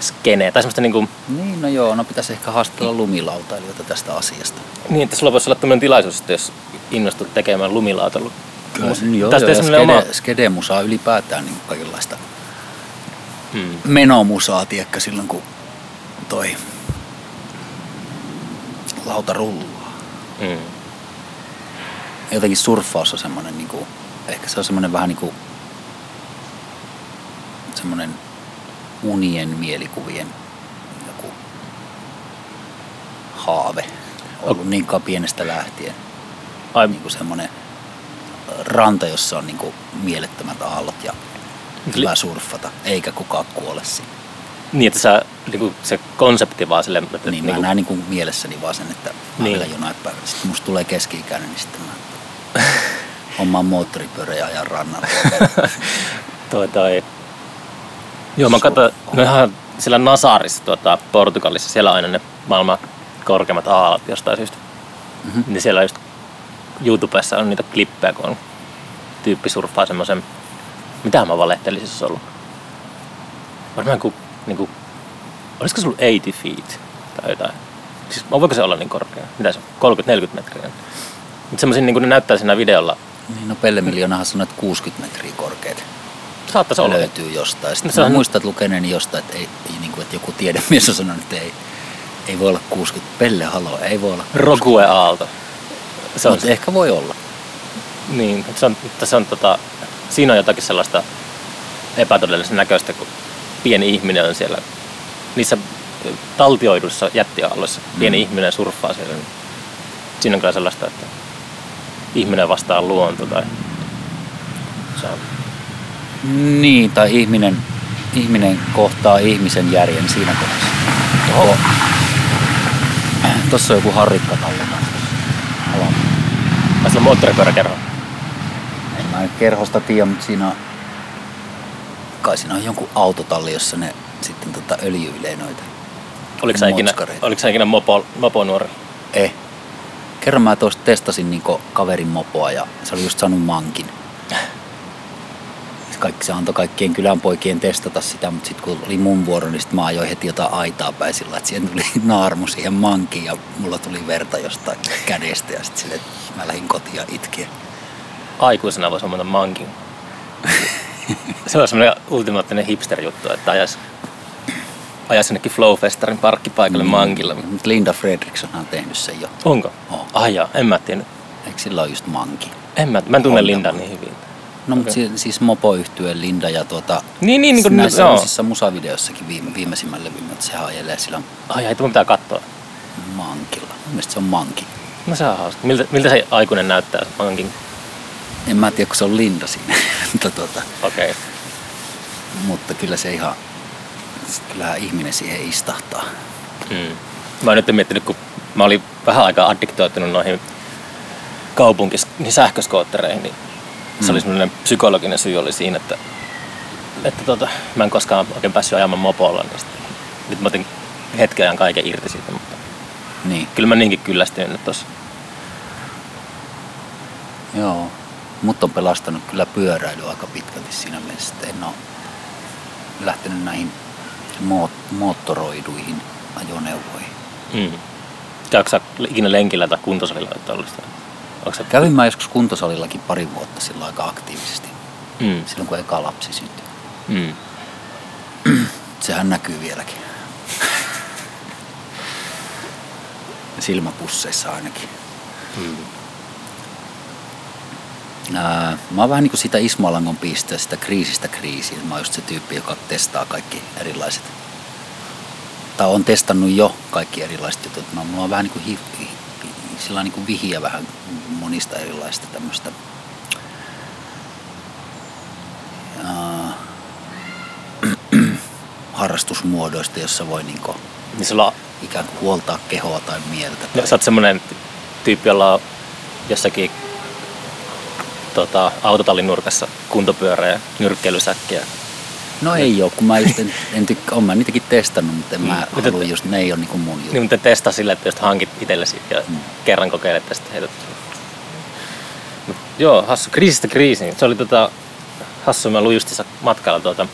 Speaker 1: skeneä, tai semmoista niin kuin,
Speaker 2: Niin, no joo, no pitäisi ehkä haastella lumilautailijoita tästä asiasta.
Speaker 1: Niin, että sulla voisi olla tämmöinen tilaisuus, että jos innostut tekemään lumilautailu.
Speaker 2: Kyllä, joo, joo,
Speaker 1: joo,
Speaker 2: ja
Speaker 1: semmoinen oma...
Speaker 2: skede, skedemusaa ylipäätään niin kaikenlaista
Speaker 1: Hmm.
Speaker 2: menomusaa, tiedätkö, silloin kun toi lauta rullaa.
Speaker 1: Hmm.
Speaker 2: Jotenkin surffaus on semmoinen, niin kuin, ehkä se on semmoinen vähän niin kuin semmoinen unien mielikuvien joku haave. Ollut niin kauan pienestä lähtien.
Speaker 1: Ai,
Speaker 2: Niin kuin semmoinen ranta, jossa on niin kuin mielettömät aallot ja hyvä surffata, eikä kukaan kuole siinä.
Speaker 1: Niin, että sä, niin kuin se konsepti vaan sille, että
Speaker 2: Niin,
Speaker 1: niin
Speaker 2: mä näen niin kuin mielessäni vaan sen, että mä
Speaker 1: Niin.
Speaker 2: vielä jonain päivänä. Sitten musta tulee keski-ikäinen, niin sitten mä hommaan moottoripyörä ja ajan rannalla. *laughs*
Speaker 1: toi, toi. Joo, mä katsoin, ihan sillä Nasarissa tuota, Portugalissa, siellä aina ne maailman korkeimmat aalat jostain syystä.
Speaker 2: Mhm.
Speaker 1: Niin siellä just YouTubessa on niitä klippejä, kun on tyyppi surffaa semmoisen, mitä mä valehtelisin, se olisi ollut. Varmaan kuin, niin kuin, olisiko se ollut 80 feet tai jotain. Siis voiko se olla niin korkea? Mitä se on? 30-40 metriä. Mutta semmoisia niin kuin ne näyttää siinä videolla.
Speaker 2: Niin, no Pelle Miljoonahan sanoi, että 60 metriä korkeat
Speaker 1: Saattaisi olla.
Speaker 2: löytyy jostain. Sitten
Speaker 1: No se
Speaker 2: mä
Speaker 1: on-
Speaker 2: muistan, että lukeneeni jostain, että, ei, ei, niin kuin, että joku tiedemies on sanonut, että ei, ei voi olla 60. Pelle, halo, ei voi olla.
Speaker 1: Rogue Aalto. Se on
Speaker 2: Mutta ehkä voi olla.
Speaker 1: Niin, se on, se on tota, siinä on jotakin sellaista epätodellisen näköistä, kun pieni ihminen on siellä niissä taltioiduissa jättiaalloissa. Pieni
Speaker 2: Mm.
Speaker 1: ihminen surffaa siellä. Niin siinä on kyllä sellaista, että ihminen vastaa luonto tai se on,
Speaker 2: Niin, tai ihminen, ihminen kohtaa ihmisen järjen siinä kohdassa. Oho. Tuossa on joku harrikka tallena. Alalla.
Speaker 1: Ai sillä on moottoripyöräkerho.
Speaker 2: En mä nyt kerhosta tiedä, mutta siinä on, kai siinä on jonkun autotalli, jossa ne sitten tota öljyilee noita.
Speaker 1: Oliko sä ikinä, oliko sä ikinä mopo, moponuori?
Speaker 2: Ei. Kerran mä tuosta testasin niinku kaverin mopoa ja se oli just saanut mankin. Kaikki, se antoi kaikkien kylän poikien testata sitä, mutta sitten kun oli mun vuoro, niin sit mä ajoin heti jotain aitaa päin sillä, että siihen tuli *laughs* naarmu siihen mankiin ja mulla tuli verta jostain kädestä ja sitten silleen, mä lähdin kotiin ja itkien.
Speaker 1: Aikuisena voisi hommata mankin. *laughs* se on semmoinen ultimaattinen hipster-juttu, että ajaisi ajais jonnekin Flowfestarin parkkipaikalle mm. mankilla.
Speaker 2: Mut Linda Fredriksson on tehnyt sen jo.
Speaker 1: Onko?
Speaker 2: On.
Speaker 1: Ai jaa, en mä tiennyt.
Speaker 2: Eikö sillä ole just manki?
Speaker 1: En mä, mä en tunne
Speaker 2: tämä.
Speaker 1: niin hyvin.
Speaker 2: No mutta
Speaker 1: Okei.
Speaker 2: okay. siis mopo Linda ja tuota,
Speaker 1: Niin, niin, niin kuin
Speaker 2: näissä
Speaker 1: joo.
Speaker 2: uusissa musavideossakin viime, viimeisimmän levyn, että sehän ajelee sillä
Speaker 1: Ai, ai, tuo pitää katsoa.
Speaker 2: mankilla. Mielestäni se on manki.
Speaker 1: No se on hauska. Miltä, miltä se aikuinen näyttää, se mankin?
Speaker 2: En mä tiedä, kun se on Linda siinä. *laughs* mutta, tuota,
Speaker 1: Okei. Okay.
Speaker 2: mutta kyllä se ihan, kyllähän ihminen siihen istahtaa.
Speaker 1: Mm. Mä oon nyt miettinyt, kun mä olin vähän aikaa addiktoitunut noihin kaupunkis, niin sähköskoottereihin, niin se
Speaker 2: Mm.
Speaker 1: oli semmoinen psykologinen syy oli siinä, että, että tota, mä en koskaan oikein päässyt ajamaan mopolla, niin sitten, nyt mä otin hetken ajan kaiken irti siitä, mutta
Speaker 2: Niin,
Speaker 1: kyllä mä niinkin kyllästyin nyt tossa.
Speaker 2: joo. Mut on pelastanut kyllä pyöräily aika pitkälti siinä mielessä, että en ole lähtenyt näihin moot- moottoroiduihin ajoneuvoihin.
Speaker 1: Mm. Käykö sä ikinä lenkillä tai kuntosalilla tai tällaista? Se...
Speaker 2: Kävin mä joskus kuntosalillakin pari vuotta silloin aika aktiivisesti,
Speaker 1: Mm.
Speaker 2: silloin kun eka lapsi syntyi.
Speaker 1: Mm. *clears throat*
Speaker 2: Sehän näkyy vieläkin. *laughs* Silmäpusseissa ainakin.
Speaker 1: Mm.
Speaker 2: Ää, mä oon vähän niin kuin sitä Ismo Alangon pisteä, sitä kriisistä kriisiin. Mä oon just se tyyppi, joka testaa kaikki erilaiset. Tai on testannut jo kaikki erilaiset jutut. Mä, mulla on vähän niin kuin, hi, hi, sillä niin kuin vihiä vähän monista erilaisista tämmöistä. *clears throat* Harrastusmuodoista, jossa voi niin kuin
Speaker 1: Niin sulla
Speaker 2: ikään kuin huoltaa kehoa tai mieltä.
Speaker 1: No, sä oot semmonen tyyppi, jolla on jossakin tota, autotallin nurkassa kuntopyörä ja nyrkkeilysäkkiä.
Speaker 2: No ei oo, kun mä just en, en tykkää, mä niitäkin testannut, mutta en mä
Speaker 1: Mm.
Speaker 2: Halua just, ne ei ole niinku mun juttu.
Speaker 1: Niin, mutta testaa sillä, että jos hankit itsellesi ja
Speaker 2: Mm.
Speaker 1: kerran kokeilet ja sitten heität. Mut, joo, hassu. Kriisistä kriisiin. Se oli tota, hassu. Mä luin matkalla tuota,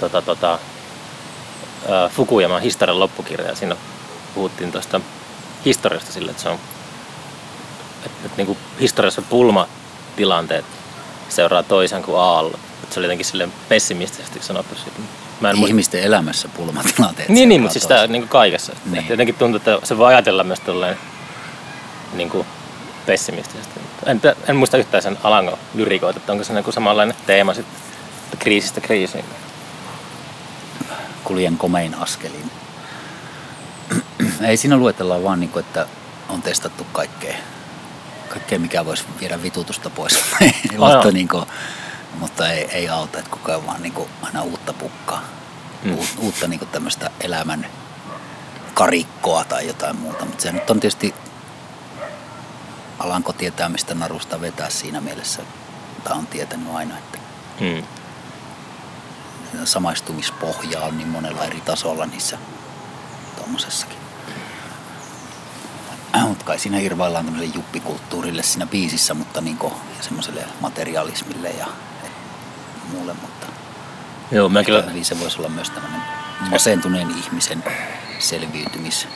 Speaker 1: tota, tota, ää, Fukuyaman historian loppukirja ja siinä puhuttiin tuosta historiasta sillä, että se on että, että niin historiassa pulmatilanteet seuraa toisen kuin aallot. Että se oli jotenkin silleen pessimistisesti sanottu. Mä en muista-
Speaker 2: Ihmisten elämässä pulmatilanteet.
Speaker 1: niin, niin, mutta siis tämä niin kaikessa.
Speaker 2: Niin.
Speaker 1: Niin. Jotenkin tuntuu, että se voi ajatella myös tolleen niin kuin pessimistisesti. En, en muista yhtään sen Alangon lyrikoita, että onko se joku samanlainen teema sitten että kriisistä kriisiin.
Speaker 2: Kuljen komein askelin. ei siinä luetellaan vaan, niinku, että on testattu kaikkea. Kaikkea, mikä voisi viedä vitutusta pois. *laughs*
Speaker 1: joo.
Speaker 2: Vasta niinku mutta ei, ei auta, että koko ajan vaan niin kuin aina uutta pukkaa.
Speaker 1: Mm.
Speaker 2: Uutta niin kuin tämmöistä elämän karikkoa tai jotain muuta. Mutta se nyt on tietysti Alanko tietää, mistä narusta vetää siinä mielessä. Tai on tietänyt aina, että
Speaker 1: Mm.
Speaker 2: samaistumispohjaa on niin monella eri tasolla niissä tuommoisessakin. Mutta kai siinä irvaillaan tämmöiselle juppikulttuurille siinä biisissä, mutta niinku, ja semmoiselle materialismille ja muulle, mutta
Speaker 1: Joo, mä kyllä
Speaker 2: hyvin se voisi olla myös tämmöinen masentuneen ihmisen selviytymis.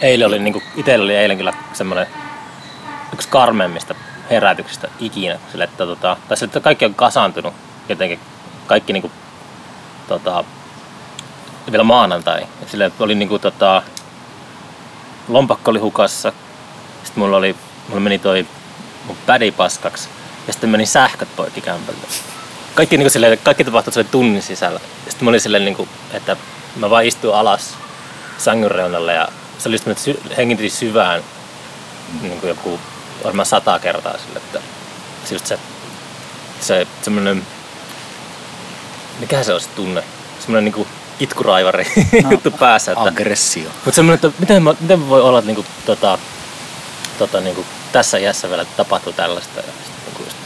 Speaker 1: eilen oli, niin itsellä oli eilen kyllä semmoinen yksi karmeimmista herätyksistä ikinä. Sille, että, tota, tai sille, että kaikki on kasaantunut jotenkin. Kaikki niin kuin, tota, vielä maanantai. Sille oli niin kuin, tota, lompakko oli hukassa. Sitten mulla, oli, mulla meni toi mun pädi paskaksi. Ja sitten meni sähköt poikki kämpältä. Kaikki, niin silleen, kaikki tapahtui sille tunnin sisällä. Sitten mä olin silleen, niin kuin, että mä vaan istuin alas sängyn reunalle ja se oli että sy- hengitin syvään niin kuin joku varmaan sata kertaa sille, että se just se, se semmoinen, mikä se on se tunne, semmoinen niin kuin itkuraivari
Speaker 2: No, *laughs*
Speaker 1: juttu päässä, että,
Speaker 2: Aggressio.
Speaker 1: mutta semmoinen, että miten, mä, miten voi olla, että niin kuin, tota, tota, niin kuin tässä iässä vielä tapahtuu tällaista. Ja sit, niin kuin just,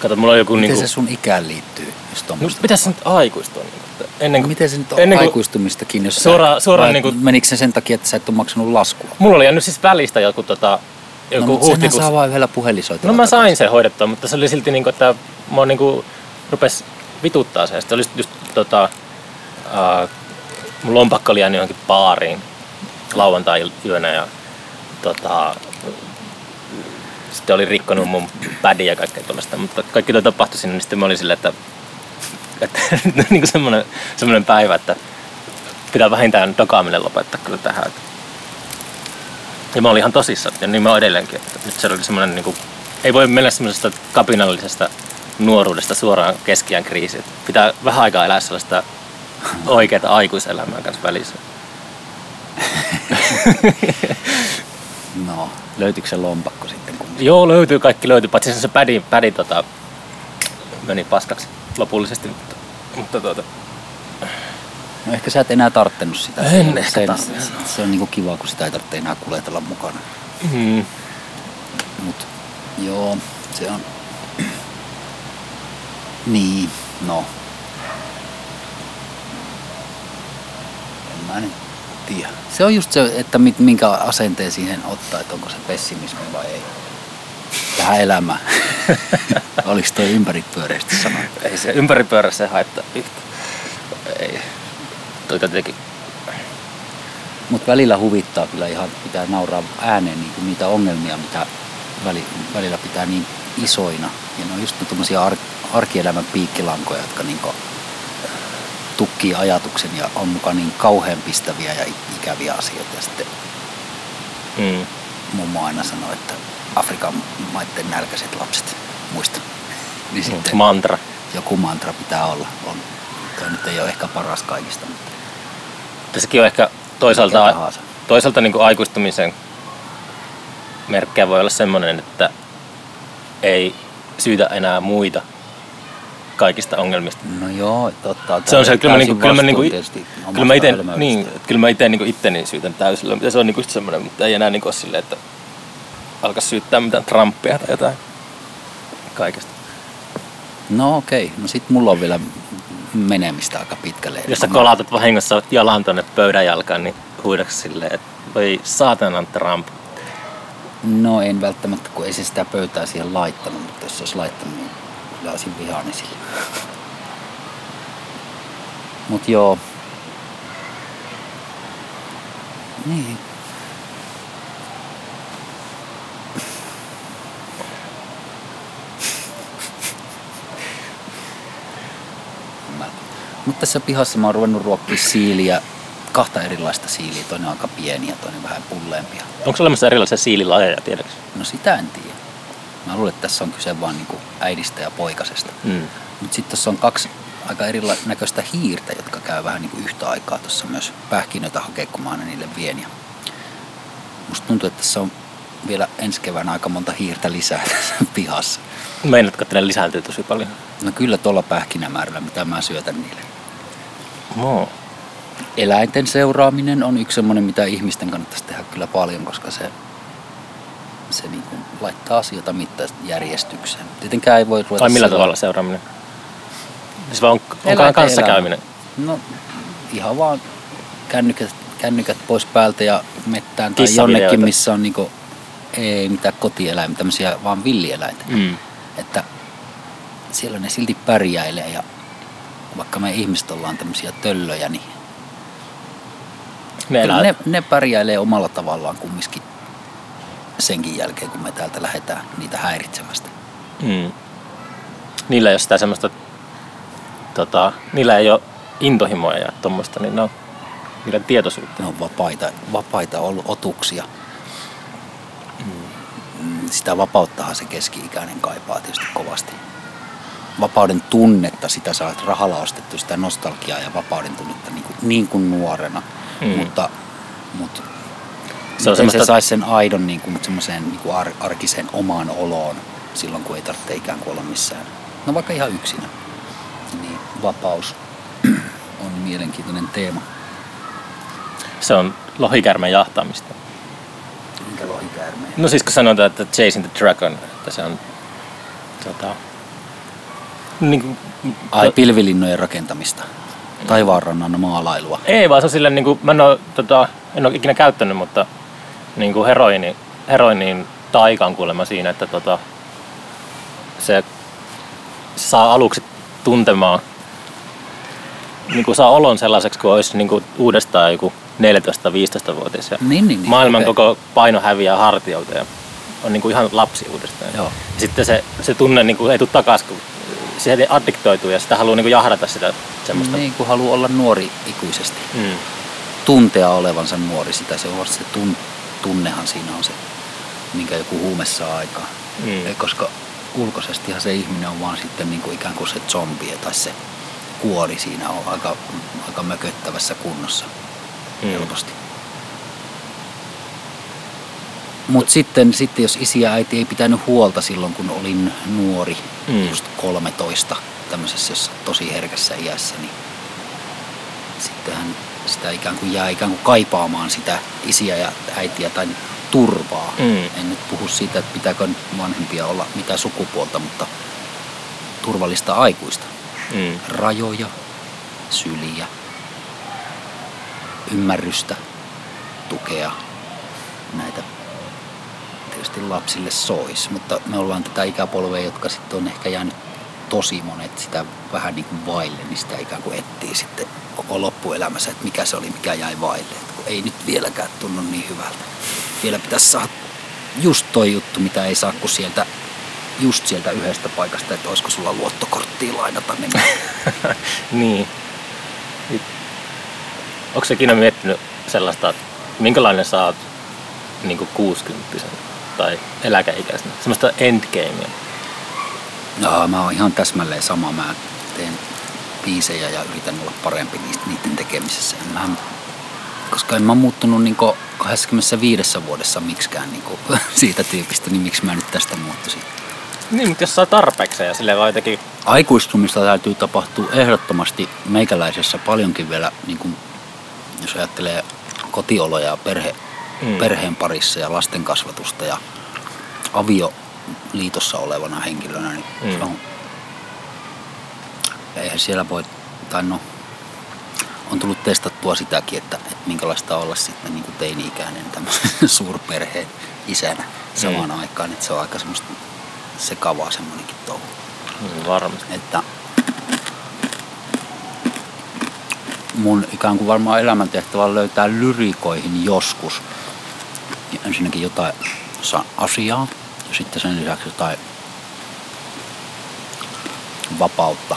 Speaker 1: kato, mulla on joku...
Speaker 2: Miten
Speaker 1: niin
Speaker 2: se
Speaker 1: kuin,
Speaker 2: sun ikään liittyy, jos
Speaker 1: no,
Speaker 2: tuommoista?
Speaker 1: pitäisi nyt aikuistua. Niin kuin, että ennen
Speaker 2: No,
Speaker 1: kuin,
Speaker 2: miten se nyt on
Speaker 1: ennen kuin-
Speaker 2: aikuistumistakin, jos
Speaker 1: Suoraan-
Speaker 2: sä,
Speaker 1: suoraan
Speaker 2: vai
Speaker 1: niinku-
Speaker 2: Menikö se sen takia, että sä et ole maksanut laskua?
Speaker 1: Mulla oli jäänyt siis välistä joku, tota, joku
Speaker 2: no, mutta senhän
Speaker 1: huhtikuussa.
Speaker 2: saa vaan yhdellä puhelisoitella.
Speaker 1: No mä sain sen hoidettua, mutta se oli silti niinku, että mua niinku rupes vituttaa se. Sitten oli just tota, uh, mun lompakko oli jäänyt johonkin baariin lauantai-yönä ja tota, sitten oli rikkonut mun pädi ja kaikkea tuollaista, mutta kaikki toi tapahtui sinne, niin sitten mä olin silleen, että, että *laughs* nyt on niinku semmoinen, semmoinen päivä, että pitää vähintään dokaaminen lopettaa kyllä tähän. Ja mä olin ihan tosissaan, ja niin mä oon edelleenkin. Että nyt se oli semmoinen, niin kuin, ei voi mennä semmoisesta kapinallisesta nuoruudesta suoraan keskiään kriisiin. Pitää vähän aikaa elää sellaista oikeaa aikuiselämää kanssa välissä. *laughs*
Speaker 2: No, löytyykö se lompakko sitten? Kun...
Speaker 1: Joo, löytyy, kaikki löytyy, paitsi se pädi, pädi tota, meni paskaksi lopullisesti. Mutta, mutta tuota,
Speaker 2: No ehkä sä et enää tarttenut sitä.
Speaker 1: En
Speaker 2: se,
Speaker 1: ehkä
Speaker 2: se,
Speaker 1: tarvinnut.
Speaker 2: se on niinku kiva, kun sitä ei tarvitse enää kuljetella mukana.
Speaker 1: mm,
Speaker 2: Mut joo, se on... *clears throat* niin, no. Mä nyt tiedä. Se on just se, että mit- minkä asenteen siihen ottaa, että onko se pessimismi vai ei. Tähän elämään. *laughs* Oliko toi ympäripyöreästi sanoa?
Speaker 1: ei se ympäripyörä se haittaa yhtä. Ei. Toi tietenkin
Speaker 2: Mutta välillä huvittaa kyllä ihan, pitää nauraa ääneen niin kuin niitä ongelmia, mitä väli, välillä pitää niin isoina. Ja ne on just tuommoisia ar, arkielämän piikkilankoja, jotka niin tukkii ajatuksen ja on mukaan niin kauhean pistäviä ja ikäviä asioita. Ja sitten
Speaker 1: mm,
Speaker 2: mummo aina sanoo, että Afrikan maiden nälkäiset lapset, muista. *laughs* Niin sitten
Speaker 1: mantra.
Speaker 2: joku mantra pitää olla. On. Toi nyt ei ole ehkä paras kaikista, mutta
Speaker 1: Tässäkin on ehkä toisaalta, toisaalta niin kuin aikuistumisen merkkejä voi olla semmoinen, että ei syytä enää muita kaikista ongelmista.
Speaker 2: No joo, totta.
Speaker 1: Se on se, kyllä mä, niinku, kyllä mä, niinku, kyllä mä ite, niin, kyllä mä ite niinku itteni syytän täysillä, mutta se on niinku semmoinen, mutta ei enää niinku ole silleen, että alkaa syyttää mitään Trumpia tai jotain kaikesta.
Speaker 2: No okei, no sit mulla on vielä menemistä aika pitkälle.
Speaker 1: Jos sä kolautat vahingossa jalan tonne pöydän jalkaan, niin huidaksi silleen, että voi saatanan Trump.
Speaker 2: No en välttämättä, kun ei se sitä pöytää siihen laittanut, mutta jos se olisi laittanut, niin kyllä olisin vihainen sille. Mut joo. Niin. Mutta tässä pihassa mä oon ruvennut ruokkia siiliä, kahta erilaista siiliä. Toinen on aika pieni ja toinen vähän pulleempi.
Speaker 1: Onko olemassa erilaisia siililajeja, tiedätkö?
Speaker 2: No sitä en tiedä. Mä luulen, että tässä on kyse vaan niinku äidistä ja poikasesta.
Speaker 1: Mm.
Speaker 2: Mutta sitten tuossa on kaksi aika erilaista näköistä hiirtä, jotka käy vähän niinku yhtä aikaa tuossa myös pähkinöitä hakee, kun mä aina niille vien. Ja musta tuntuu, että tässä on vielä ensi keväänä aika monta hiirtä lisää *laughs* tässä pihassa.
Speaker 1: Meinaatko, että ne lisääntyy tosi paljon?
Speaker 2: No kyllä tuolla pähkinämäärällä, mitä mä syötän niille.
Speaker 1: No.
Speaker 2: Eläinten seuraaminen on yksi semmoinen, mitä ihmisten kannattaisi tehdä kyllä paljon, koska se, se niin kuin laittaa asioita mittaisesti järjestykseen. Tietenkään ei voi ruveta...
Speaker 1: Tai millä tavalla seuraaminen? Siis vaan on, onko
Speaker 2: Eläinten
Speaker 1: kanssa
Speaker 2: elämä.
Speaker 1: käyminen?
Speaker 2: No ihan vaan kännykät, kännykät pois päältä ja mettään tai jonnekin, missä on niinku, ei mitään kotieläimiä, tämmöisiä vaan villieläintä.
Speaker 1: Mm.
Speaker 2: Että siellä ne silti pärjäilee ja vaikka me ihmiset ollaan tämmöisiä töllöjä, niin
Speaker 1: Ne elää.
Speaker 2: ne, ne pärjäilee omalla tavallaan kumminkin senkin jälkeen, kun me täältä lähdetään niitä häiritsemästä.
Speaker 1: Mm. Niillä ei ole sitä semmoista, tota, niillä ei ole intohimoja ja tuommoista, niin ne on niillä tietoisuutta.
Speaker 2: Ne on vapaita, vapaita ollut otuksia. Mm, Sitä vapauttahan se keski-ikäinen kaipaa tietysti kovasti. Vapauden tunnetta, sitä saat rahalla ostettu, sitä nostalgiaa ja vapauden tunnetta niin kuin, niin kuin nuorena.
Speaker 1: Mm.
Speaker 2: Mutta, mutta
Speaker 1: Se on semmoista-
Speaker 2: se saisi sen aidon niin kuin, semmoiseen niin kuin ar- arkiseen omaan oloon silloin, kun ei tarvitse ikään kuin olla missään. No vaikka ihan yksinä. Niin vapaus on mielenkiintoinen teema.
Speaker 1: Se on lohikärmen jahtaamista.
Speaker 2: Minkä lohikäärmeen?
Speaker 1: No siis kun sanotaan, että Chasing the Dragon, että se on tota, niin kuin,
Speaker 2: Ai pilvilinnojen rakentamista. Taivaanrannan maalailua.
Speaker 1: Ei vaan se on silleen, niin kuin, mä en ole, tota, en ole ikinä käyttänyt, mutta niin kuin heroini, heroinin taikan kuulemma siinä, että tota, se, saa aluksi tuntemaan, niin kuin saa olon sellaiseksi, kuin olisi niin kuin uudestaan joku 14-15-vuotias. Ja
Speaker 2: Niin, niin, niin.
Speaker 1: maailman
Speaker 2: okei.
Speaker 1: koko paino häviää hartiolta ja on niin kuin ihan lapsi uudestaan.
Speaker 2: Joo.
Speaker 1: Ja sitten se, se tunne niin kuin ei tule takaisin, kun siihen addiktoituu ja sitä haluaa niin kuin jahdata sitä semmoista.
Speaker 2: Niin kuin haluaa olla nuori ikuisesti.
Speaker 1: Mm.
Speaker 2: Tuntea olevansa nuori. Sitä se on se tun, tunnehan siinä on se, minkä joku huume saa aikaan.
Speaker 1: Mm.
Speaker 2: Ei, Koska ulkoisestihan se ihminen on vaan sitten niin kuin ikään kuin se zombi tai se kuori siinä on aika, aika mököttävässä kunnossa
Speaker 1: Mm.
Speaker 2: helposti. Mutta sitten, sitten jos isi ja äiti ei pitänyt huolta silloin, kun olin nuori,
Speaker 1: Mm.
Speaker 2: mm. just 13, tämmöisessä jossa tosi herkässä iässä, niin sittenhän sitä ikään kuin jää ikään kuin kaipaamaan sitä isiä ja äitiä tai turvaa.
Speaker 1: Mm.
Speaker 2: En nyt puhu siitä, että pitääkö vanhempia olla mitä sukupuolta, mutta turvallista aikuista.
Speaker 1: Mm.
Speaker 2: Rajoja, syliä, ymmärrystä, tukea, näitä tietysti lapsille sois, mutta me ollaan tätä ikäpolvea, jotka sitten on ehkä jäänyt tosi monet sitä vähän niin kuin vaille, niin sitä ikään kuin etsii sitten koko loppuelämässä, että mikä se oli, mikä jäi vaille. Että ei nyt vieläkään tunnu niin hyvältä. Vielä pitäisi saada just toi juttu, mitä ei saa kuin sieltä, just sieltä yhdestä paikasta, että olisiko sulla luottokorttia lainata, niin *laughs*
Speaker 1: niin. Onko se miettinyt sellaista, että minkälainen sä oot niin 60 tai eläkeikäisenä? Semmoista endgamea.
Speaker 2: Joo, mä oon ihan täsmälleen sama. Mä teen biisejä ja yritän olla parempi niiden tekemisessä. En Mä, koska en mä muuttunut niin 25 vuodessa miksikään niin *laughs* siitä tyypistä, niin miksi mä nyt tästä muuttuisin.
Speaker 1: Niin, mutta jos saa tarpeeksi ja silleen vaan jotenkin...
Speaker 2: Aikuistumista täytyy tapahtua ehdottomasti meikäläisessä paljonkin vielä, niin kuin, jos ajattelee kotioloja ja perhe,
Speaker 1: Mm.
Speaker 2: perheen parissa ja lasten kasvatusta ja avioliitossa olevana henkilönä, niin
Speaker 1: Mm.
Speaker 2: se on, eihän siellä voi, tai no, on tullut testattua sitäkin, että, että minkälaista olla sitten niin kuin teini-ikäinen tämmöisen *laughs* suurperheen isänä samaan
Speaker 1: Mm.
Speaker 2: aikaan, että se on aika semmoista sekavaa semmoinenkin touhu.
Speaker 1: Mm, varmasti.
Speaker 2: Että mun ikään kuin varmaan elämäntehtävä on löytää lyrikoihin joskus ensinnäkin jotain asiaa sitten sen lisäksi jotain vapautta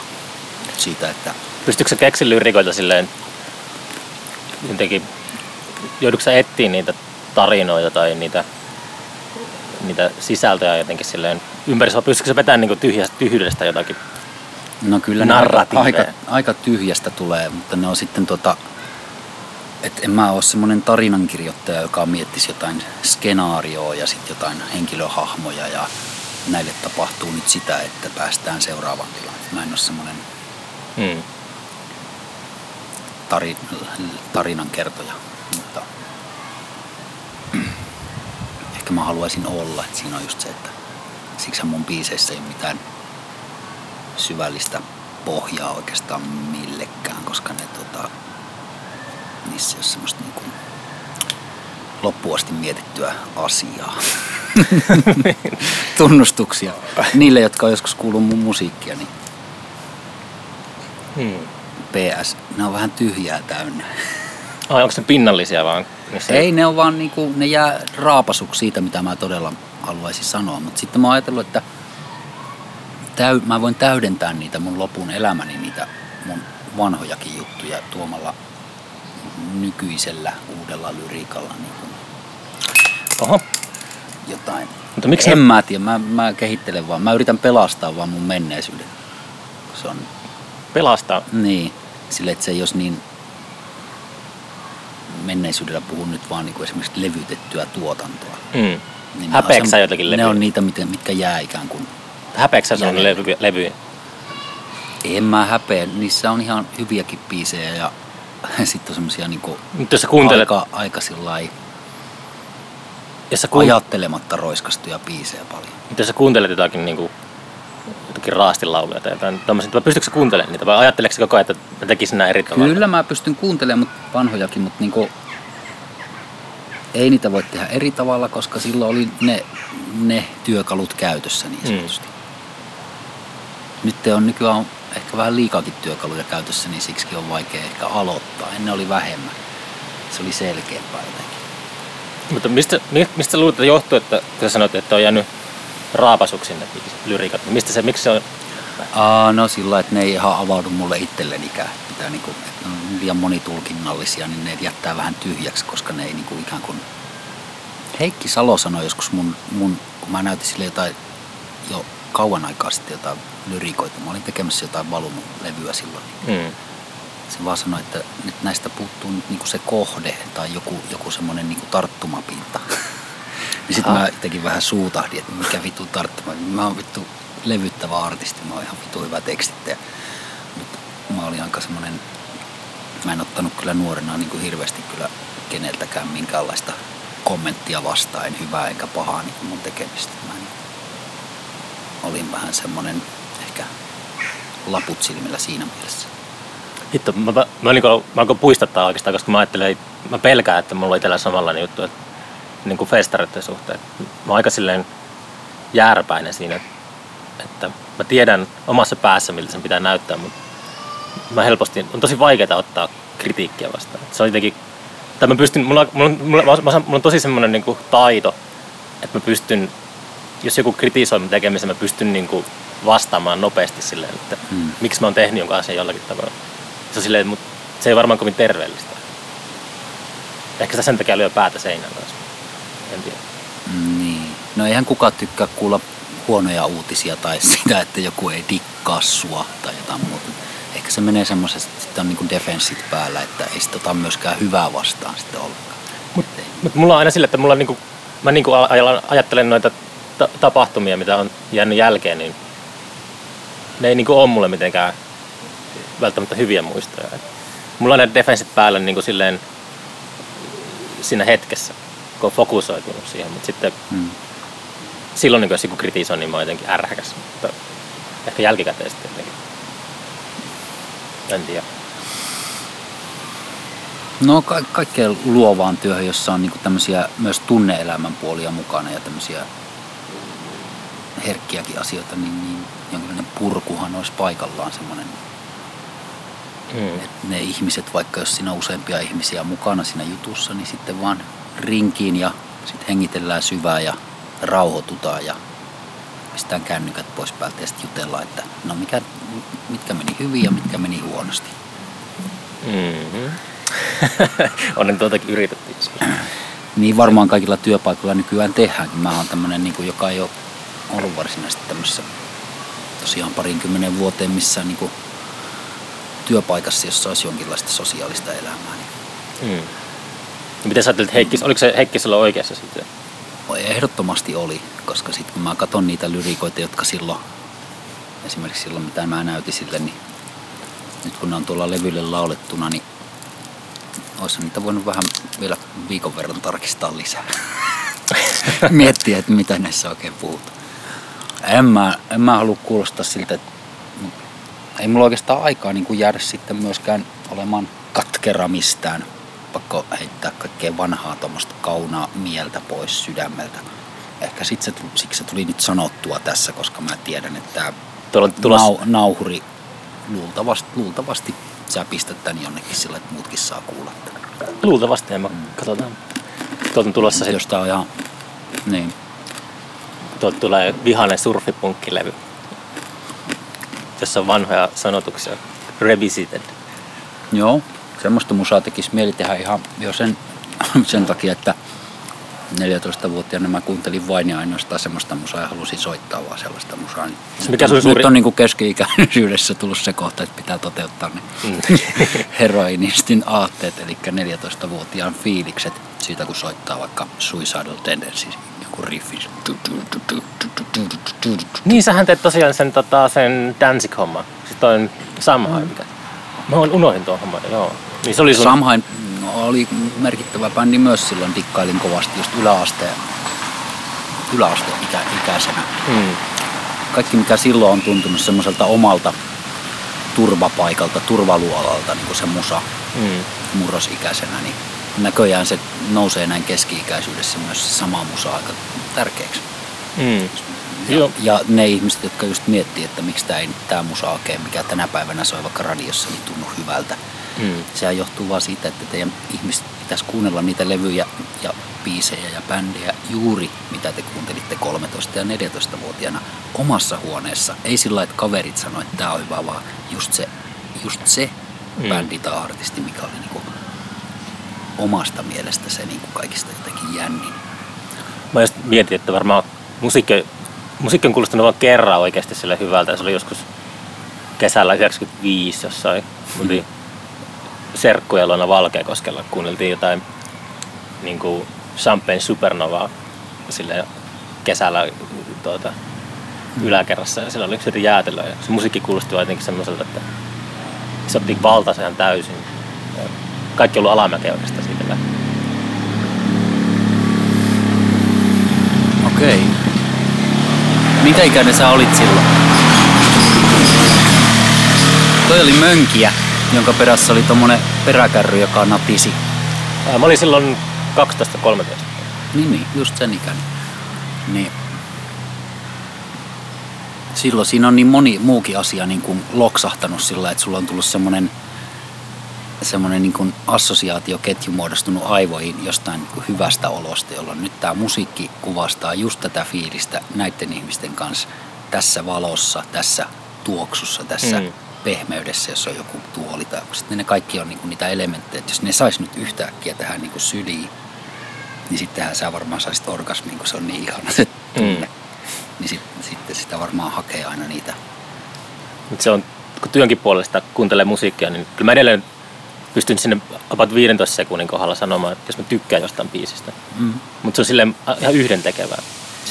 Speaker 2: siitä, että
Speaker 1: Pystytkö sä keksin lyrikoita silleen jotenkin... Joudutko sä etsiä niitä tarinoita tai niitä, niitä sisältöjä jotenkin silleen ympäri sua? Pystytkö sä vetämään niin tyhjästä, tyhjyydestä jotakin?
Speaker 2: No kyllä aika, aika, aika tyhjästä tulee, mutta ne on sitten tota, et en mä ole semmoinen tarinankirjoittaja, joka miettisi jotain skenaarioa ja sitten jotain henkilöhahmoja ja näille tapahtuu nyt sitä, että päästään seuraavaan tilaan. Mä en ole semmoinen
Speaker 1: Mm.
Speaker 2: tari, tarinan kertoja, mutta ehkä mä haluaisin olla, että siinä on just se, että siksi mun biiseissä ei ole mitään syvällistä pohjaa oikeastaan millekään, koska ne tota, niissä ei ole semmoista niinku loppuun asti mietittyä asiaa. *laughs* Tunnustuksia. Niille, jotka on joskus kuullut mun musiikkia, niin
Speaker 1: Mm.
Speaker 2: PS, ne on vähän tyhjää täynnä.
Speaker 1: Ai, onko ne pinnallisia vaan? Missä
Speaker 2: Ei, ne on vaan niinku, ne jää raapasuksi siitä, mitä mä todella haluaisin sanoa. Mutta sitten mä oon ajatellut, että täy, mä voin täydentää niitä mun lopun elämäni, niitä mun vanhojakin juttuja tuomalla nykyisellä uudella lyriikalla niin kuin
Speaker 1: Oho.
Speaker 2: jotain.
Speaker 1: Mutta miksi
Speaker 2: en
Speaker 1: ne-
Speaker 2: mä tiedä, mä, mä kehittelen vaan. Mä yritän pelastaa vaan mun menneisyyden. Se on
Speaker 1: Pelastaa.
Speaker 2: niin, sille että se ei olisi niin menneisyydellä puhun nyt vaan niin kuin esimerkiksi levytettyä tuotantoa.
Speaker 1: Mm.
Speaker 2: Niin ne
Speaker 1: Häpeäksä
Speaker 2: on se-
Speaker 1: jotakin
Speaker 2: Ne
Speaker 1: levyjä?
Speaker 2: on niitä, miten- mitkä jää ikään kuin.
Speaker 1: Häpeäksä sun
Speaker 2: Jäljellä.
Speaker 1: levy, levy?
Speaker 2: En mä häpeä, niissä on ihan hyviäkin biisejä ja sitten on semmosia niinku
Speaker 1: Nyt jos sä kuuntelet,
Speaker 2: aika, aika sillai
Speaker 1: jos sä, kuun,
Speaker 2: ajattelematta roiskastuja biisejä paljon.
Speaker 1: nyt jos sä kuuntelet jotakin niinku, jotakin raastilauluja tai jotain tommosia, pystytkö sä kuuntelemaan niitä vai ajatteleeko sä koko ajan, että mä tekisin näin eri tavalla?
Speaker 2: Kyllä mä pystyn kuuntelemaan mut vanhojakin, mutta niinku, ei niitä voi tehdä eri tavalla, koska silloin oli ne, ne työkalut käytössä niin
Speaker 1: Mm.
Speaker 2: sanotusti. Nyt on nykyään ehkä vähän liikaakin työkaluja käytössä, niin siksi on vaikea ehkä aloittaa. Ennen oli vähemmän. Se oli selkeämpää jotenkin.
Speaker 1: Mutta mistä, mi- mistä luulet, että johtuu, että sä sanoit, että on jäänyt raapasuksi ne lyriikat, niin mistä se, miksi se on,
Speaker 2: Aa, no sillä että ne ei ihan avaudu mulle itsellenikään. Mitä niinku, että ne on liian monitulkinnallisia, niin ne jättää vähän tyhjäksi, koska ne ei niinku ikään kuin... Heikki Salo sanoi joskus mun, mun kun mä näytin sille jotain jo kauan aikaa sitten jotain lyrikoita. Mä olin tekemässä jotain valunut levyä silloin. Niin
Speaker 1: mm,
Speaker 2: se vaan sanoi, että nyt näistä puuttuu nyt niinku se kohde tai joku, joku semmoinen niinku tarttumapinta. *laughs* niin sitten mä jotenkin vähän suutahdin, että mikä vitu tarttuma. Mä oon vittu levyttävä artisti, mä oon ihan vitu hyvä tekstittäjä. Mutta mä olin aika semmoinen, mä en ottanut kyllä nuorena niin kuin hirveästi kyllä keneltäkään minkäänlaista kommenttia vastaan, en hyvää enkä pahaa niin kuin mun tekemistä. Mä olin vähän semmoinen ehkä laput silmillä siinä mielessä.
Speaker 1: hitto, mä, mä, mä, niinku, mä alkoin puistattaa oikeastaan, koska mä ajattelen, mä pelkään, että mulla on itsellä samanlainen juttu, että niin kuin festareiden suhteen. Mä oon aika silleen jääräpäinen siinä, että mä tiedän omassa päässä, miltä sen pitää näyttää, mutta mä helposti, on tosi vaikeaa ottaa kritiikkiä vastaan. Se on jotenkin, tai mä pystyn, mulla, mulla, mulla, mä, mulla on tosi semmoinen niin kuin taito, että mä pystyn, jos joku kritisoi mun tekemisen, mä pystyn niin kuin vastaamaan nopeasti silleen, että
Speaker 2: Mm.
Speaker 1: miksi mä oon tehnyt jonkun asian jollakin tavalla. Se on silleen, mutta se ei varmaan kovin terveellistä. Ehkä sitä sen takia lyö päätä seinään kanssa. En tiedä.
Speaker 2: Niin. No eihän kukaan tykkää kuulla huonoja uutisia tai *laughs* sitä, että joku ei dikkaa sua tai jotain muuta. Ehkä se menee semmoisesta, että sitten on niinku defenssit päällä, että ei sitä ota myöskään hyvää vastaan sitten ollenkaan.
Speaker 1: Mutta mut mulla on aina sille, että mulla niinku, mä niinku aj- ajattelen noita ta- tapahtumia, mitä on jäänyt jälkeen, niin ne ei niinku ole mulle mitenkään välttämättä hyviä muistoja. Et mulla on ne defenssit päällä niinku silleen siinä hetkessä, kun on fokusoitunut siihen, mutta sitten
Speaker 2: Mm.
Speaker 1: silloin niin jos joku kritisoi, niin mä oon jotenkin ärhäkäs. Mutta ehkä jälkikäteen sitten jotenkin. En tiedä.
Speaker 2: No ka- kaikkeen luovaan työhön, jossa on niinku tämmöisiä myös tunneelämän puolia mukana ja tämmöisiä herkkiäkin asioita, niin, niin jonkinlainen purkuhan olisi paikallaan semmoinen
Speaker 1: Mm.
Speaker 2: Et ne ihmiset, vaikka jos siinä on useampia ihmisiä mukana siinä jutussa, niin sitten vaan rinkiin ja sitten hengitellään syvää ja rauhoitutaan ja pistetään kännykät pois päältä ja sitten jutellaan, että no mikä, mitkä meni hyvin ja mitkä meni huonosti.
Speaker 1: Mm-hmm. *laughs* Onnen tuotakin joskus.
Speaker 2: Niin varmaan kaikilla työpaikoilla nykyään tehdäänkin. Mä oon tämmönen, niin kuin, joka ei ole ollut varsinaisesti tämmöisessä tosiaan parinkymmenen vuoteen missään niin kuin, työpaikassa, jossa olisi jonkinlaista sosiaalista elämää. Niin
Speaker 1: Mm. Miten sä ajattelit, Heikki, oliko se Heikki sulla oikeassa sitten?
Speaker 2: Ehdottomasti oli, koska sitten kun mä katson niitä lyrikoita, jotka silloin, esimerkiksi silloin mitä mä näytin sille, niin nyt kun ne on tuolla levylle laulettuna, niin olisi niitä voinut vähän vielä viikon verran tarkistaa lisää. *laughs* Miettiä, että mitä näissä oikein puhutaan. En mä, en mä halua kuulostaa siltä, että ei mulla oikeastaan aikaa niin kuin jäädä sitten myöskään olemaan katkera mistään. Pakko heittää kaikkea vanhaa tuommoista kaunaa mieltä pois sydämeltä. Ehkä sit se, siksi se tuli nyt sanottua tässä, koska mä tiedän, että
Speaker 1: on tulossa,
Speaker 2: nau, nauhuri luultavasti, luultavasti sä pistät tän jonnekin sillä, että muutkin saa kuulla. tämän.
Speaker 1: luultavasti, en mä, katsotaan. Tuolta on tulossa sit,
Speaker 2: Jos tää on ihan, niin.
Speaker 1: Tuolta tulee vihainen surfipunkkilevy, jossa on vanhoja sanotuksia. Revisited.
Speaker 2: Joo, semmoista musaa tekisi mieli tehdä ihan jo sen, sen takia, että 14-vuotiaana mä kuuntelin vain ja ainoastaan semmoista musaa ja halusin soittaa vaan sellaista musaa. Niin
Speaker 1: Se mikä
Speaker 2: nyt,
Speaker 1: suuri-
Speaker 2: nyt on niin kuin keski-ikäisyydessä tullut se kohta, että pitää toteuttaa ne
Speaker 1: Mm. *laughs*
Speaker 2: heroinistin aatteet, eli 14-vuotiaan fiilikset siitä, kun soittaa vaikka Suicidal Tendencies, joku riffi.
Speaker 1: Niin sähän teet tosiaan sen, tota, sen Danzig-homman. Sitten on Samhain. Mikä... Mä unohdin tuon homman, joo. Niin se oli sun...
Speaker 2: Samhain oli merkittävä bändi myös silloin, dikkailin kovasti just yläasteen, yläasteen ikä, ikäisenä.
Speaker 1: Mm.
Speaker 2: Kaikki mikä silloin on tuntunut semmoiselta omalta turvapaikalta, turvaluolalta, niin kuin se musa
Speaker 1: Mm.
Speaker 2: murrosikäisenä, niin näköjään se nousee näin keski-ikäisyydessä myös se sama musa aika tärkeäksi.
Speaker 1: Mm.
Speaker 2: Ja,
Speaker 1: Joo.
Speaker 2: ja ne ihmiset, jotka just miettii, että miksi tämä ei tämä musa oikein, mikä tänä päivänä soi vaikka radiossa, niin tunnu hyvältä.
Speaker 1: Mm.
Speaker 2: Sehän johtuu vaan siitä, että teidän ihmiset pitäisi kuunnella niitä levyjä ja biisejä ja bändejä juuri mitä te kuuntelitte 13- ja 14-vuotiaana omassa huoneessa. Ei sillä että kaverit sanoi, että tämä on hyvä, vaan just se, just se
Speaker 1: Mm.
Speaker 2: bändi tai artisti, mikä oli niinku omasta mielestä se niinku kaikista jotenkin jännin.
Speaker 1: Mä just mietin, että varmaan musiikki, musiikki on kuulostanut vain kerran oikeasti sille hyvältä. Se oli joskus kesällä 95 jossain. Mm. *laughs* Oli serkkuja luona Valkeakoskella. Kuunneltiin jotain niin kuin Champagne Supernovaa sille kesällä tuota, yläkerrassa. Ja siellä oli yksi jäätelö. Ja se musiikki kuulosti jotenkin semmoiselta, että se otti valtansa ihan täysin. Kaikki on ollut alamäkeä oikeastaan siitä lähtien.
Speaker 2: Okei. Minkä ikäinen sä olit silloin? Toi oli mönkiä, jonka perässä oli tommonen peräkärry, joka natisi.
Speaker 1: Ää, Mä olin silloin 12-13.
Speaker 2: Niin, niin, just sen ikäinen. Niin. Silloin siinä on niin moni muukin asia niin kuin loksahtanut sillä, että sulla on tullut semmoinen semmoinen niin kuin assosiaatioketju muodostunut aivoihin jostain niin kuin hyvästä olosta, jolloin nyt tämä musiikki kuvastaa just tätä fiilistä näiden ihmisten kanssa tässä valossa, tässä tuoksussa, tässä
Speaker 1: Mm.
Speaker 2: Pehmeydessä, jos on joku tuoli tai joku. Sitten ne kaikki on niin kuin niitä elementtejä, että jos ne sais nyt yhtäkkiä tähän niin kuin syliin, niin sittenhän sä varmaan saisit orgasmin, kun se on niin ihana se tunne.
Speaker 1: Mm.
Speaker 2: Niin sit, sitten sitä varmaan hakee aina niitä.
Speaker 1: Mutta se on, kun työnkin puolesta kuuntelee musiikkia, niin kyllä mä edelleen pystyn sinne about 15 sekunnin kohdalla sanomaan, että jos mä tykkään jostain biisistä.
Speaker 2: Mm.
Speaker 1: Mutta se on silleen a- ihan yhdentekevää.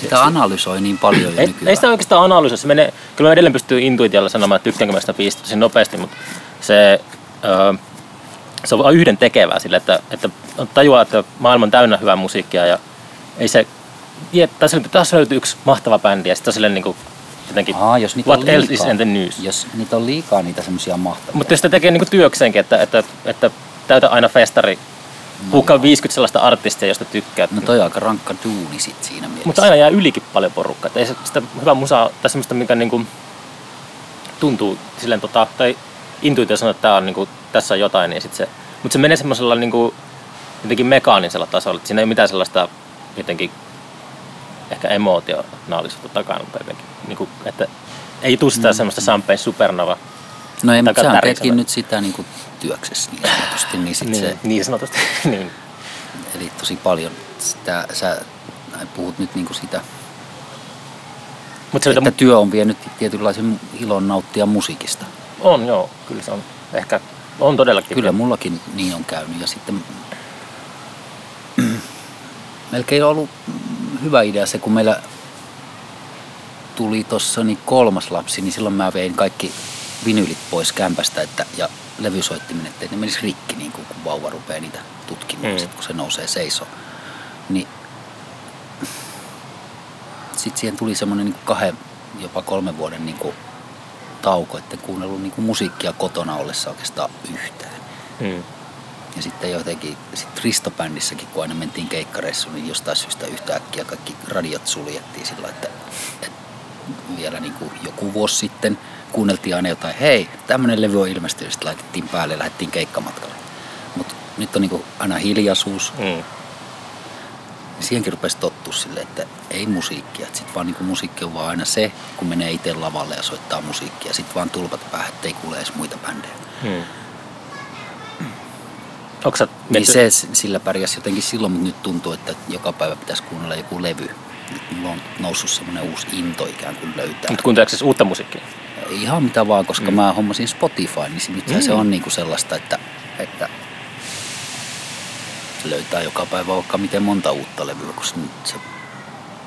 Speaker 2: Sitä analysoi niin paljon jo
Speaker 1: Ei,
Speaker 2: nykyään.
Speaker 1: ei sitä oikeastaan analysoi. Se menee, kyllä mä edelleen pystyy intuitiolla sanomaan, että tykkäänkö mä sitä biisistä tosi nopeasti, mutta se, öö, se on yhden tekevää sille, että, että tajuaa, että maailma on täynnä hyvää musiikkia ja ei se, ja tässä, tässä löytyy yksi mahtava bändi ja sitten on silleen niin kuin, jotenkin,
Speaker 2: Aa, jos niitä
Speaker 1: what
Speaker 2: on
Speaker 1: else
Speaker 2: liikaa,
Speaker 1: is in the news?
Speaker 2: Jos niitä on liikaa niitä semmoisia mahtavia.
Speaker 1: Mutta jos sitä tekee niinku työkseenkin, että, että, että täytä aina festari, huukaa 50 sellaista artistia, josta tykkää.
Speaker 2: No toi on aika rankka duuni sit siinä mielessä.
Speaker 1: Mutta aina jää ylikin paljon porukkaa. Että ei se, sitä hyvää musaa tai semmoista, mikä niinku tuntuu silleen, tota, tai intuitio sanoo, että tää on, niinku, tässä on jotain, niin sit se, mutta se menee semmoisella niinku, jotenkin mekaanisella tasolla, että siinä ei ole mitään sellaista jotenkin ehkä emotionaalisuutta takana, tai jotenkin, niinku, että ei tule sitä semmoista Champagne Supernova.
Speaker 2: no ei, mutta
Speaker 1: tärisevä.
Speaker 2: teetkin nyt sitä niinku työksessä niin sanotusti, niin sit
Speaker 1: Niin,
Speaker 2: se,
Speaker 1: niin sanotusti. *laughs* niin.
Speaker 2: eli tosi paljon sitä, sä puhut nyt niinku sitä,
Speaker 1: Mutta se,
Speaker 2: että
Speaker 1: että
Speaker 2: työ on vienyt tietynlaisen ilon nauttia musiikista.
Speaker 1: on joo, kyllä se on. Ehkä On todellakin.
Speaker 2: Kyllä mullakin niin on käynyt. Ja sitten *clears throat* melkein on ollut hyvä idea se, kun meillä tuli tuossa niin kolmas lapsi, niin silloin mä vein kaikki vinylit pois kämpästä että, ja levysoittimen, ettei ne menisi rikki, niin kuin, kun vauva rupeaa niitä tutkimaan, mm. sit, kun se nousee seisoo. Niin sitten siihen tuli semmoinen niin kahden, jopa kolmen vuoden niin kuin tauko, että kuunnellut niin kuin musiikkia kotona ollessa oikeastaan yhtään. Mm. Ja sitten jotenkin, sit Risto-bändissäkin, kun aina mentiin keikkareissuun, niin jostain syystä yhtäkkiä kaikki radiot suljettiin sillä, että, että vielä niin kuin joku vuosi sitten kuunneltiin aina jotain, hei, tämmöinen levy on ilmestynyt, sitten laitettiin päälle ja lähdettiin keikkamatkalle. Mutta nyt on niin kuin aina hiljaisuus. Mm. Siihenkin rupesi tottua sille, että ei musiikkia. Sitten vaan niin kuin musiikki on vaan aina se, kun menee itse lavalle ja soittaa musiikkia. Sitten vaan tulpat päähän, ettei kuule edes muita bändejä. Mm.
Speaker 1: Onko sä
Speaker 2: niin se sillä pärjäs jotenkin silloin, mutta nyt tuntuu, että joka päivä pitäisi kuunnella joku levy. Nyt mulla on noussut semmoinen uusi into ikään kuin löytää.
Speaker 1: Nyt kuunteleeko siis uutta musiikkia?
Speaker 2: Ihan mitä vaan, koska mm. mä hommasin Spotify, niin nyt mm. se on niinku sellaista, että, että löytää joka päivä vaikka miten monta uutta levyä, koska nyt se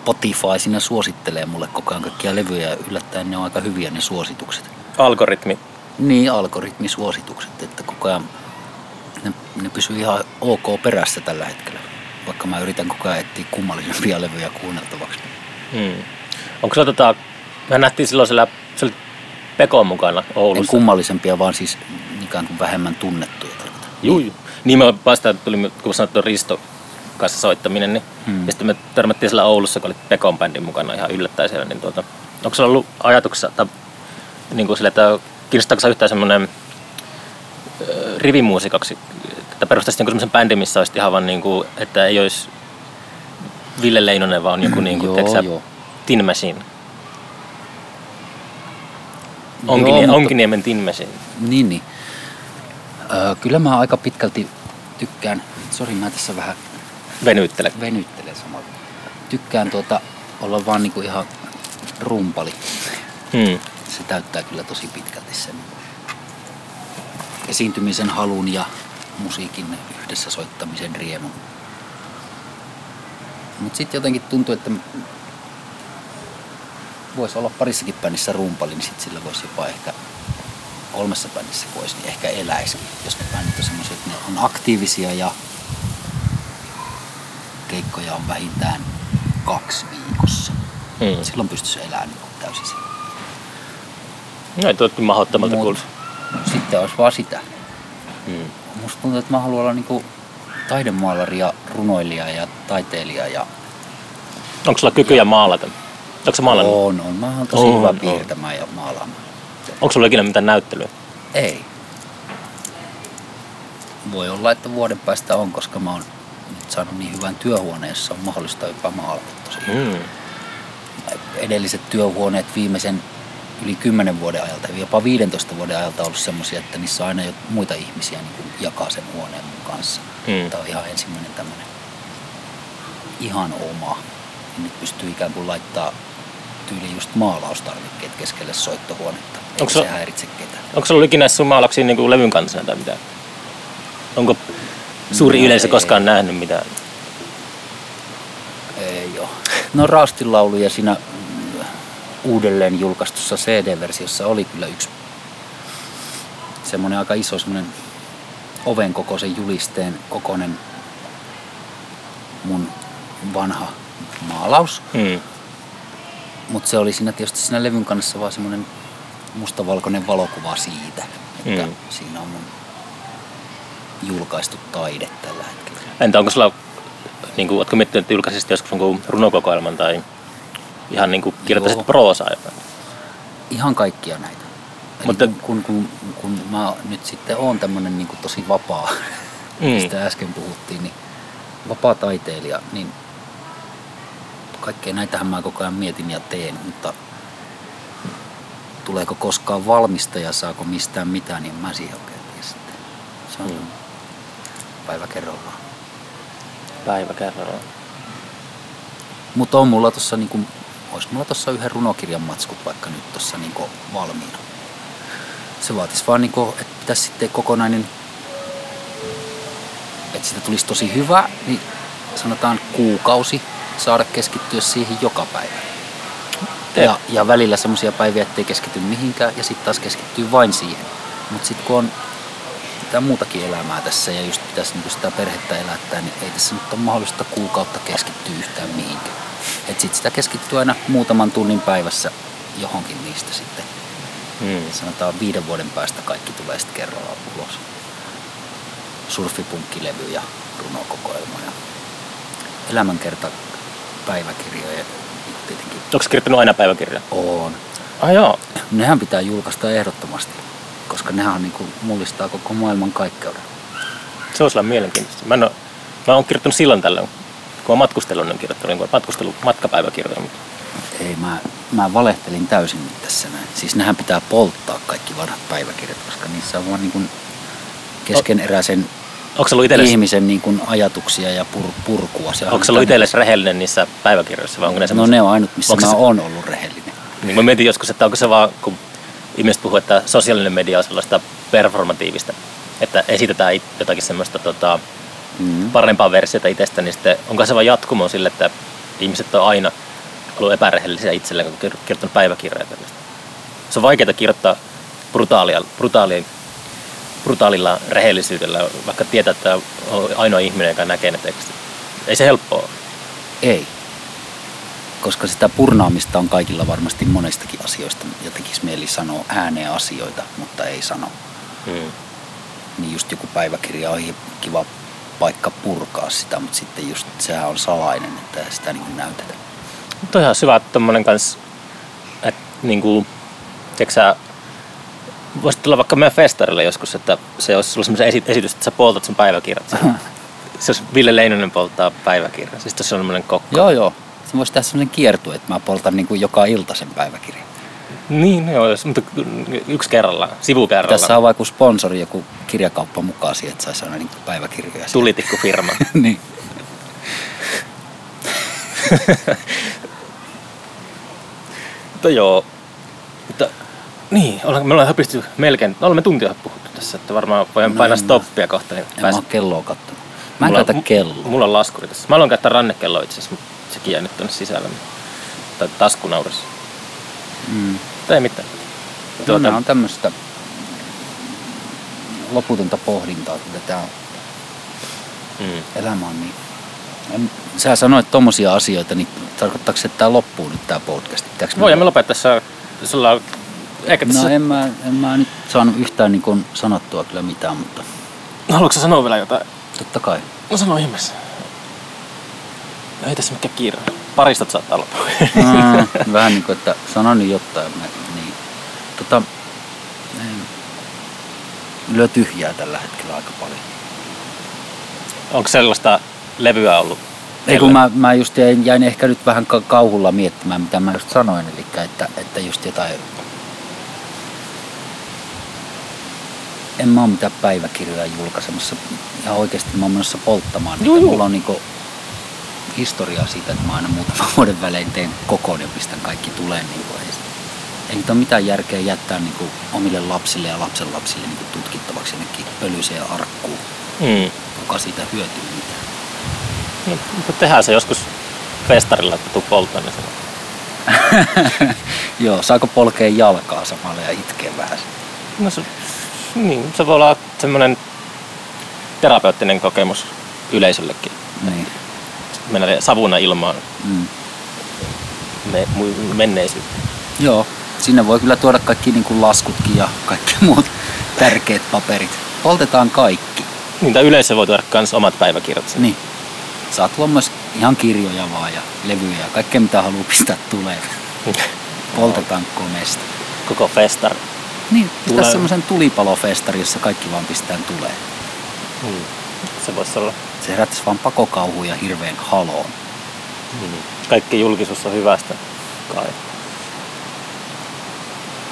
Speaker 2: Spotify siinä suosittelee mulle koko ajan kaikkia levyjä ja yllättäen ne on aika hyviä ne suositukset.
Speaker 1: Algoritmi.
Speaker 2: Niin, algoritmisuositukset, että koko ajan ne, ne pysyy ihan ok perässä tällä hetkellä. Vaikka mä yritän koko ajan etsiä kummallisempia levyjä kuunneltavaksi. Hmm.
Speaker 1: Onko se tota, me nähtiin silloin siellä, se oli Pekon mukana Oulussa.
Speaker 2: En kummallisempia, vaan siis ikään kuin vähemmän tunnettuja
Speaker 1: tarkoitan. Juu, niin. niin me vasta tuli, kun sanottu Risto kanssa soittaminen, niin hmm. ja sitten me törmättiin siellä Oulussa, kun oli Pekon bändin mukana ihan yllättäen siellä, niin tuota, onko se ollut ajatuksessa, että, niin kuin sille, että kiinnostaako yhtään semmoinen rivimuusikaksi, että perustaisi niinku semmoisen bändin, missä olisi ihan vaan niin kuin, että ei olisi Ville Leinonen, vaan joku niin kuin, joo, joo. Tin Machine. Onkin, joo, Onkiniemen Tin Machine.
Speaker 2: Niin, niin. Öö, kyllä mä aika pitkälti tykkään, sori mä tässä vähän
Speaker 1: venyttelen.
Speaker 2: Venyttelen samalla. Tykkään tuota, olla vaan niinku ihan rumpali. Hmm. Se täyttää kyllä tosi pitkälti sen esiintymisen halun ja musiikin yhdessä soittamisen riemun. Mutta sitten jotenkin tuntuu, että voisi olla parissakin bändissä rumpali, niin sitten sillä voisi jopa ehkä kolmessa bändissä voisi, niin ehkä eläisi, jos ne bändit on semmoisia, että ne on aktiivisia ja keikkoja on vähintään kaksi viikossa. Hmm. Silloin pystyisi elämään niin täysin
Speaker 1: No ei tuotti mahdottomalta Mut,
Speaker 2: sitten olisi vaan sitä. Hmm. Musta tuntuu, että mä haluan olla niinku taidemaalari ja runoilija ja taiteilija. Ja...
Speaker 1: Onko sulla kykyjä maalata? Onko se maalannut?
Speaker 2: On, on. Mä oon tosi on, hyvä piirtämään on. ja maalaamaan.
Speaker 1: Onko sulla ikinä mitään näyttelyä?
Speaker 2: Ei. Voi olla, että vuoden päästä on, koska mä oon nyt saanut niin hyvän työhuoneen, jossa on mahdollista jopa maalata tosi hmm. Edelliset työhuoneet viimeisen yli 10 vuoden ajalta, jopa 15 vuoden ajalta ollut semmoisia, että niissä on aina jo muita ihmisiä niin kuin jakaa sen huoneen mun kanssa. Mm. Tämä on ihan ensimmäinen tämmöinen ihan oma. Ja nyt pystyy ikään kuin laittaa tyyliin just maalaustarvikkeet keskelle soittohuonetta. Ei onko se, se häiritse ketään.
Speaker 1: Onko se ollut ikinä sun maalauksia niin kuin levyn kanssa tai mitään? Onko suuri no, yleisö ei, koskaan nähnyt mitään?
Speaker 2: Ei ole. No Raastin lauluja siinä uudelleen julkaistussa CD-versiossa oli kyllä yksi semmoinen aika iso semmoinen oven kokoisen julisteen kokoinen mun vanha maalaus. Hmm. Mutta se oli siinä tietysti siinä levyn kanssa vaan semmoinen mustavalkoinen valokuva siitä, että hmm. siinä on mun julkaistu taide tällä hetkellä.
Speaker 1: Entä onko sulla, niin kuin, ootko miettinyt, että julkaisisit joskus runokokoelman tai Ihan niin kuin kirjoittaisit proosaa jotain.
Speaker 2: Ihan kaikkia näitä. Mutta, kun, kun, kun, kun mä nyt sitten oon tämmönen niin kuin tosi vapaa, mm. mistä äsken puhuttiin, niin vapaa taiteilija, niin kaikkea näitähän mä koko ajan mietin ja teen, mutta tuleeko koskaan valmista ja saako mistään mitään, niin mä siihen oikein sitten. Se on mm. päivä kerrallaan.
Speaker 1: Päivä kerrallaan.
Speaker 2: Mutta on mulla tuossa niinku olisi mulla tuossa yhden runokirjan matskut vaikka nyt tuossa niin valmiina. se vaatisi vaan niinku, että pitäisi sitten kokonainen, että siitä tulisi tosi hyvä, niin sanotaan kuukausi saada keskittyä siihen joka päivä. Ja, ja välillä semmoisia päiviä, ettei keskity mihinkään ja sitten taas keskittyy vain siihen. Mutta sitten kun on mitään muutakin elämää tässä ja just pitäisi niinku sitä perhettä elättää, niin ei tässä nyt ole mahdollista kuukautta keskittyä yhtään mihinkään. Et sit sitä keskittyy aina muutaman tunnin päivässä johonkin niistä sitten.
Speaker 1: Mm.
Speaker 2: Sanotaan viiden vuoden päästä kaikki tulee sitten kerrallaan ulos. Surfipunkkilevy ja runokokoelma ja elämänkerta päiväkirjoja tietenkin
Speaker 1: Onko kirjoittanut aina päiväkirjaa?
Speaker 2: on.
Speaker 1: Ah joo.
Speaker 2: Nehän pitää julkaista ehdottomasti, koska nehän niin kuin mullistaa koko maailman kaikkeuden.
Speaker 1: Se olisi olla mielenkiintoista. Mä, en ole, mä oon kirjoittanut silloin tällöin, kun mä matkustellut, niin kirjoittanut niin matkustelu, matkapäiväkirjoja. Mutta
Speaker 2: Ei, mä, mä valehtelin täysin nyt tässä näin. Siis nehän pitää polttaa kaikki vanhat päiväkirjat, koska niissä on vaan niin kuin keskeneräisen
Speaker 1: onko se ollut itsellesi,
Speaker 2: ihmisen niin kuin ajatuksia ja pur, purkua. Se on
Speaker 1: onko se ollut itsellesi rehellinen niissä päiväkirjoissa vai onko ne
Speaker 2: No ne on ainut, missä
Speaker 1: Onko
Speaker 2: mä
Speaker 1: se-
Speaker 2: oon ollut rehellinen.
Speaker 1: Niin mä mietin joskus, että onko se vaan, kun ihmiset puhuu, että sosiaalinen media on sellaista performatiivista, että esitetään it- jotakin semmoista tota,
Speaker 2: Mm.
Speaker 1: parempaa versiota itsestä, niin sitten onko se vaan jatkumo sille, että ihmiset on aina ollut epärehellisiä itselleen, kun on kirjoittanut päiväkirjoja. Se on vaikeaa kirjoittaa brutaalia, brutaalien, brutaalilla rehellisyydellä, vaikka tietää, että on ainoa ihminen, joka näkee ne tekstit. Ei se helppoa.
Speaker 2: Ei. Koska sitä purnaamista on kaikilla varmasti monestakin asioista ja tekisi mieli sanoa ääneen asioita, mutta ei sano.
Speaker 1: Hmm.
Speaker 2: Niin just joku päiväkirja on kiva paikka purkaa sitä, mutta sitten just sehän on salainen, että sitä niin kuin näytetä.
Speaker 1: Mutta ihan syvä tommonen kans, että niinku, tiedätkö sä, voisit tulla vaikka meidän festarille joskus, että se olisi sulla semmoinen esi- esitys, että sä poltat sun päiväkirjat. *laughs* se olisi Ville Leinonen polttaa päiväkirjan. Siis tuossa on semmoinen kokko.
Speaker 2: joo, joo. Se voisi tehdä sellainen kiertue, että mä poltan niin kuin joka ilta sen päiväkirjan.
Speaker 1: Niin, no joo, mutta yksi kerrallaan, sivu kerrallaan.
Speaker 2: Tässä on vaikka sponsori, joku kirjakauppa mukaan siihen, että saisi aina *laughs* niin kuin päiväkirjoja.
Speaker 1: Tulitikkufirma.
Speaker 2: niin.
Speaker 1: mutta joo, niin, ollaan, me ollaan höpisty melkein, no olemme tuntia puhuttu tässä, että varmaan
Speaker 2: No
Speaker 1: painaa
Speaker 2: mä-
Speaker 1: stoppia kohta. Niin
Speaker 2: En mä ole kelloa kattonut. Mä en
Speaker 1: Mulla-
Speaker 2: käytä kelloa.
Speaker 1: Mulla on laskuri tässä. Mä aloin käyttää rannekelloa itse asiassa, mutta sekin jää nyt tuonne sisällä. Tai taskunaurissa.
Speaker 2: Mm.
Speaker 1: Tai ei mitään.
Speaker 2: Tuota,
Speaker 1: Tuota,
Speaker 2: on tämmöistä loputonta pohdintaa, että tämä
Speaker 1: mm.
Speaker 2: elämä on niin... En, sä sanoit tommosia asioita, niin tarkoittaako se, että tämä loppuu nyt tämä podcast? Pitääkö mä-
Speaker 1: Voidaan me lopettaa. Sulla on, eikä tässä,
Speaker 2: No en mä, en mä nyt saanut yhtään niin kuin sanottua kyllä mitään, mutta
Speaker 1: haluatko sä sanoa vielä jotain?
Speaker 2: totta kai.
Speaker 1: No sano ihmeessä. No ei tässä mikään kiire. Paristot saattaa loppua.
Speaker 2: Mm, *laughs* vähän niin kuin, että sano nyt jotain. Niin. Tota, lyö tyhjää tällä hetkellä aika paljon.
Speaker 1: Onko sellaista levyä ollut?
Speaker 2: Ei kun mä, mä just jäin, jäin ehkä nyt vähän ka- kauhulla miettimään, mitä mä just sanoin, eli että, että just jotain... En mä oo mitään päiväkirjoja julkaisemassa. Ja oikeasti mä oon menossa polttamaan niitä. Mulla on niinku historiaa siitä, että mä aina muutaman *laughs* vuoden välein teen kokoon ja pistän kaikki tuleen. Niinku, ei, ei nyt ole mitään järkeä jättää niinku omille lapsille ja lapsenlapsille niinku tutkittavaksi jonnekin pölyiseen arkkuun.
Speaker 1: Mm.
Speaker 2: Kuka siitä hyötyy mitään.
Speaker 1: No, mutta tehdään se joskus festarilla, että tuu polttaa sanoo. *laughs*
Speaker 2: Joo, saako polkea jalkaa samalla ja itkeä vähän?
Speaker 1: No se, niin, se voi olla semmoinen terapeuttinen kokemus yleisöllekin.
Speaker 2: Niin.
Speaker 1: Mennä savuna ilmaan
Speaker 2: Mm.
Speaker 1: me, menneisyyttä.
Speaker 2: Joo, sinne voi kyllä tuoda kaikki niin kuin laskutkin ja kaikki *laughs* muut tärkeät paperit. Poltetaan kaikki.
Speaker 1: Niin, tai yleisö voi tuoda myös omat päiväkirjat.
Speaker 2: Niin. Saa tulla myös ihan kirjoja vaan ja levyjä ja kaikkea mitä haluaa pistää tulee. *laughs* Poltetaan komeesti.
Speaker 1: Koko festar.
Speaker 2: Niin,
Speaker 1: Tulee.
Speaker 2: tässä semmoisen tulipalofestari, jossa kaikki vaan pistää tulee.
Speaker 1: Mm. Se voisi olla.
Speaker 2: Se herättäisi vaan pakokauhuun ja hirveän haloon.
Speaker 1: Mm. Kaikki julkisuus on hyvästä kai.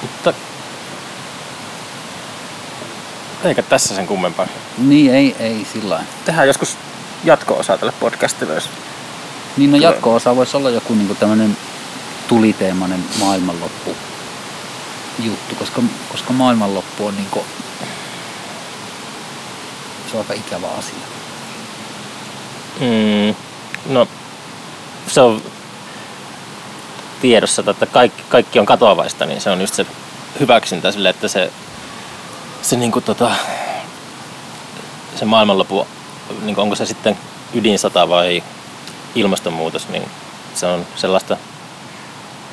Speaker 1: Mutta eikä tässä sen kummempaa.
Speaker 2: Niin, ei, ei sillä lailla.
Speaker 1: Tehdään joskus jatko-osa tälle podcastille, jos
Speaker 2: Niin no jatko-osa voisi olla joku niinku tämmöinen tuliteemainen maailmanloppu juttu, koska, koska maailmanloppu on niinku, se on aika ikävä asia.
Speaker 1: Mm, no, se on tiedossa, että kaikki, kaikki on katoavaista, niin se on just se hyväksyntä sille, että se, se, niinku tota, se maailmanlopu, niinku onko se sitten ydinsota vai ilmastonmuutos, niin se on sellaista,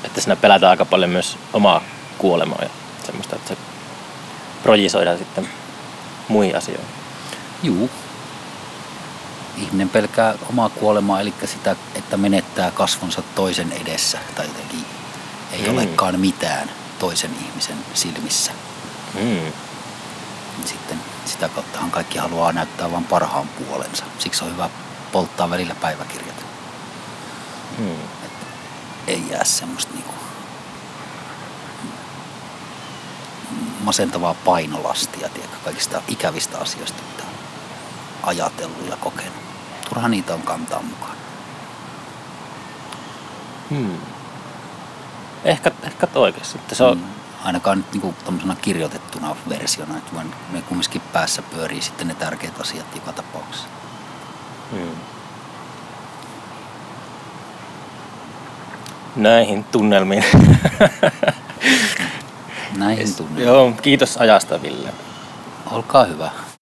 Speaker 1: että siinä pelätään aika paljon myös omaa kuolemaa ja semmoista, että se projisoidaan sitten muihin asioihin.
Speaker 2: Juu. Ihminen pelkää omaa kuolemaa, eli sitä, että menettää kasvonsa toisen edessä tai jotenkin ei
Speaker 1: Mm.
Speaker 2: olekaan mitään toisen ihmisen silmissä.
Speaker 1: Mm.
Speaker 2: Niin Sitten sitä kauttahan kaikki haluaa näyttää vain parhaan puolensa. Siksi on hyvä polttaa välillä päiväkirjat.
Speaker 1: Mm.
Speaker 2: Ei jää semmoista niinku masentavaa painolastia, tiedätkö, kaikista ikävistä asioista, mitä on ajatellut ja kokenut. Turha niitä on kantaa mukaan.
Speaker 1: Hmm. Ehkä, ehkä oikeasti. Että se on,
Speaker 2: Mm. Ainakaan nyt niinku kirjoitettuna versiona, että vaan ne kumminkin päässä pyörii sitten ne tärkeät asiat joka tapauksessa.
Speaker 1: hmm. Näihin tunnelmiin. *laughs*
Speaker 2: Näihin tunnelmiin.
Speaker 1: Joo, kiitos ajasta Ville.
Speaker 2: Olkaa hyvä.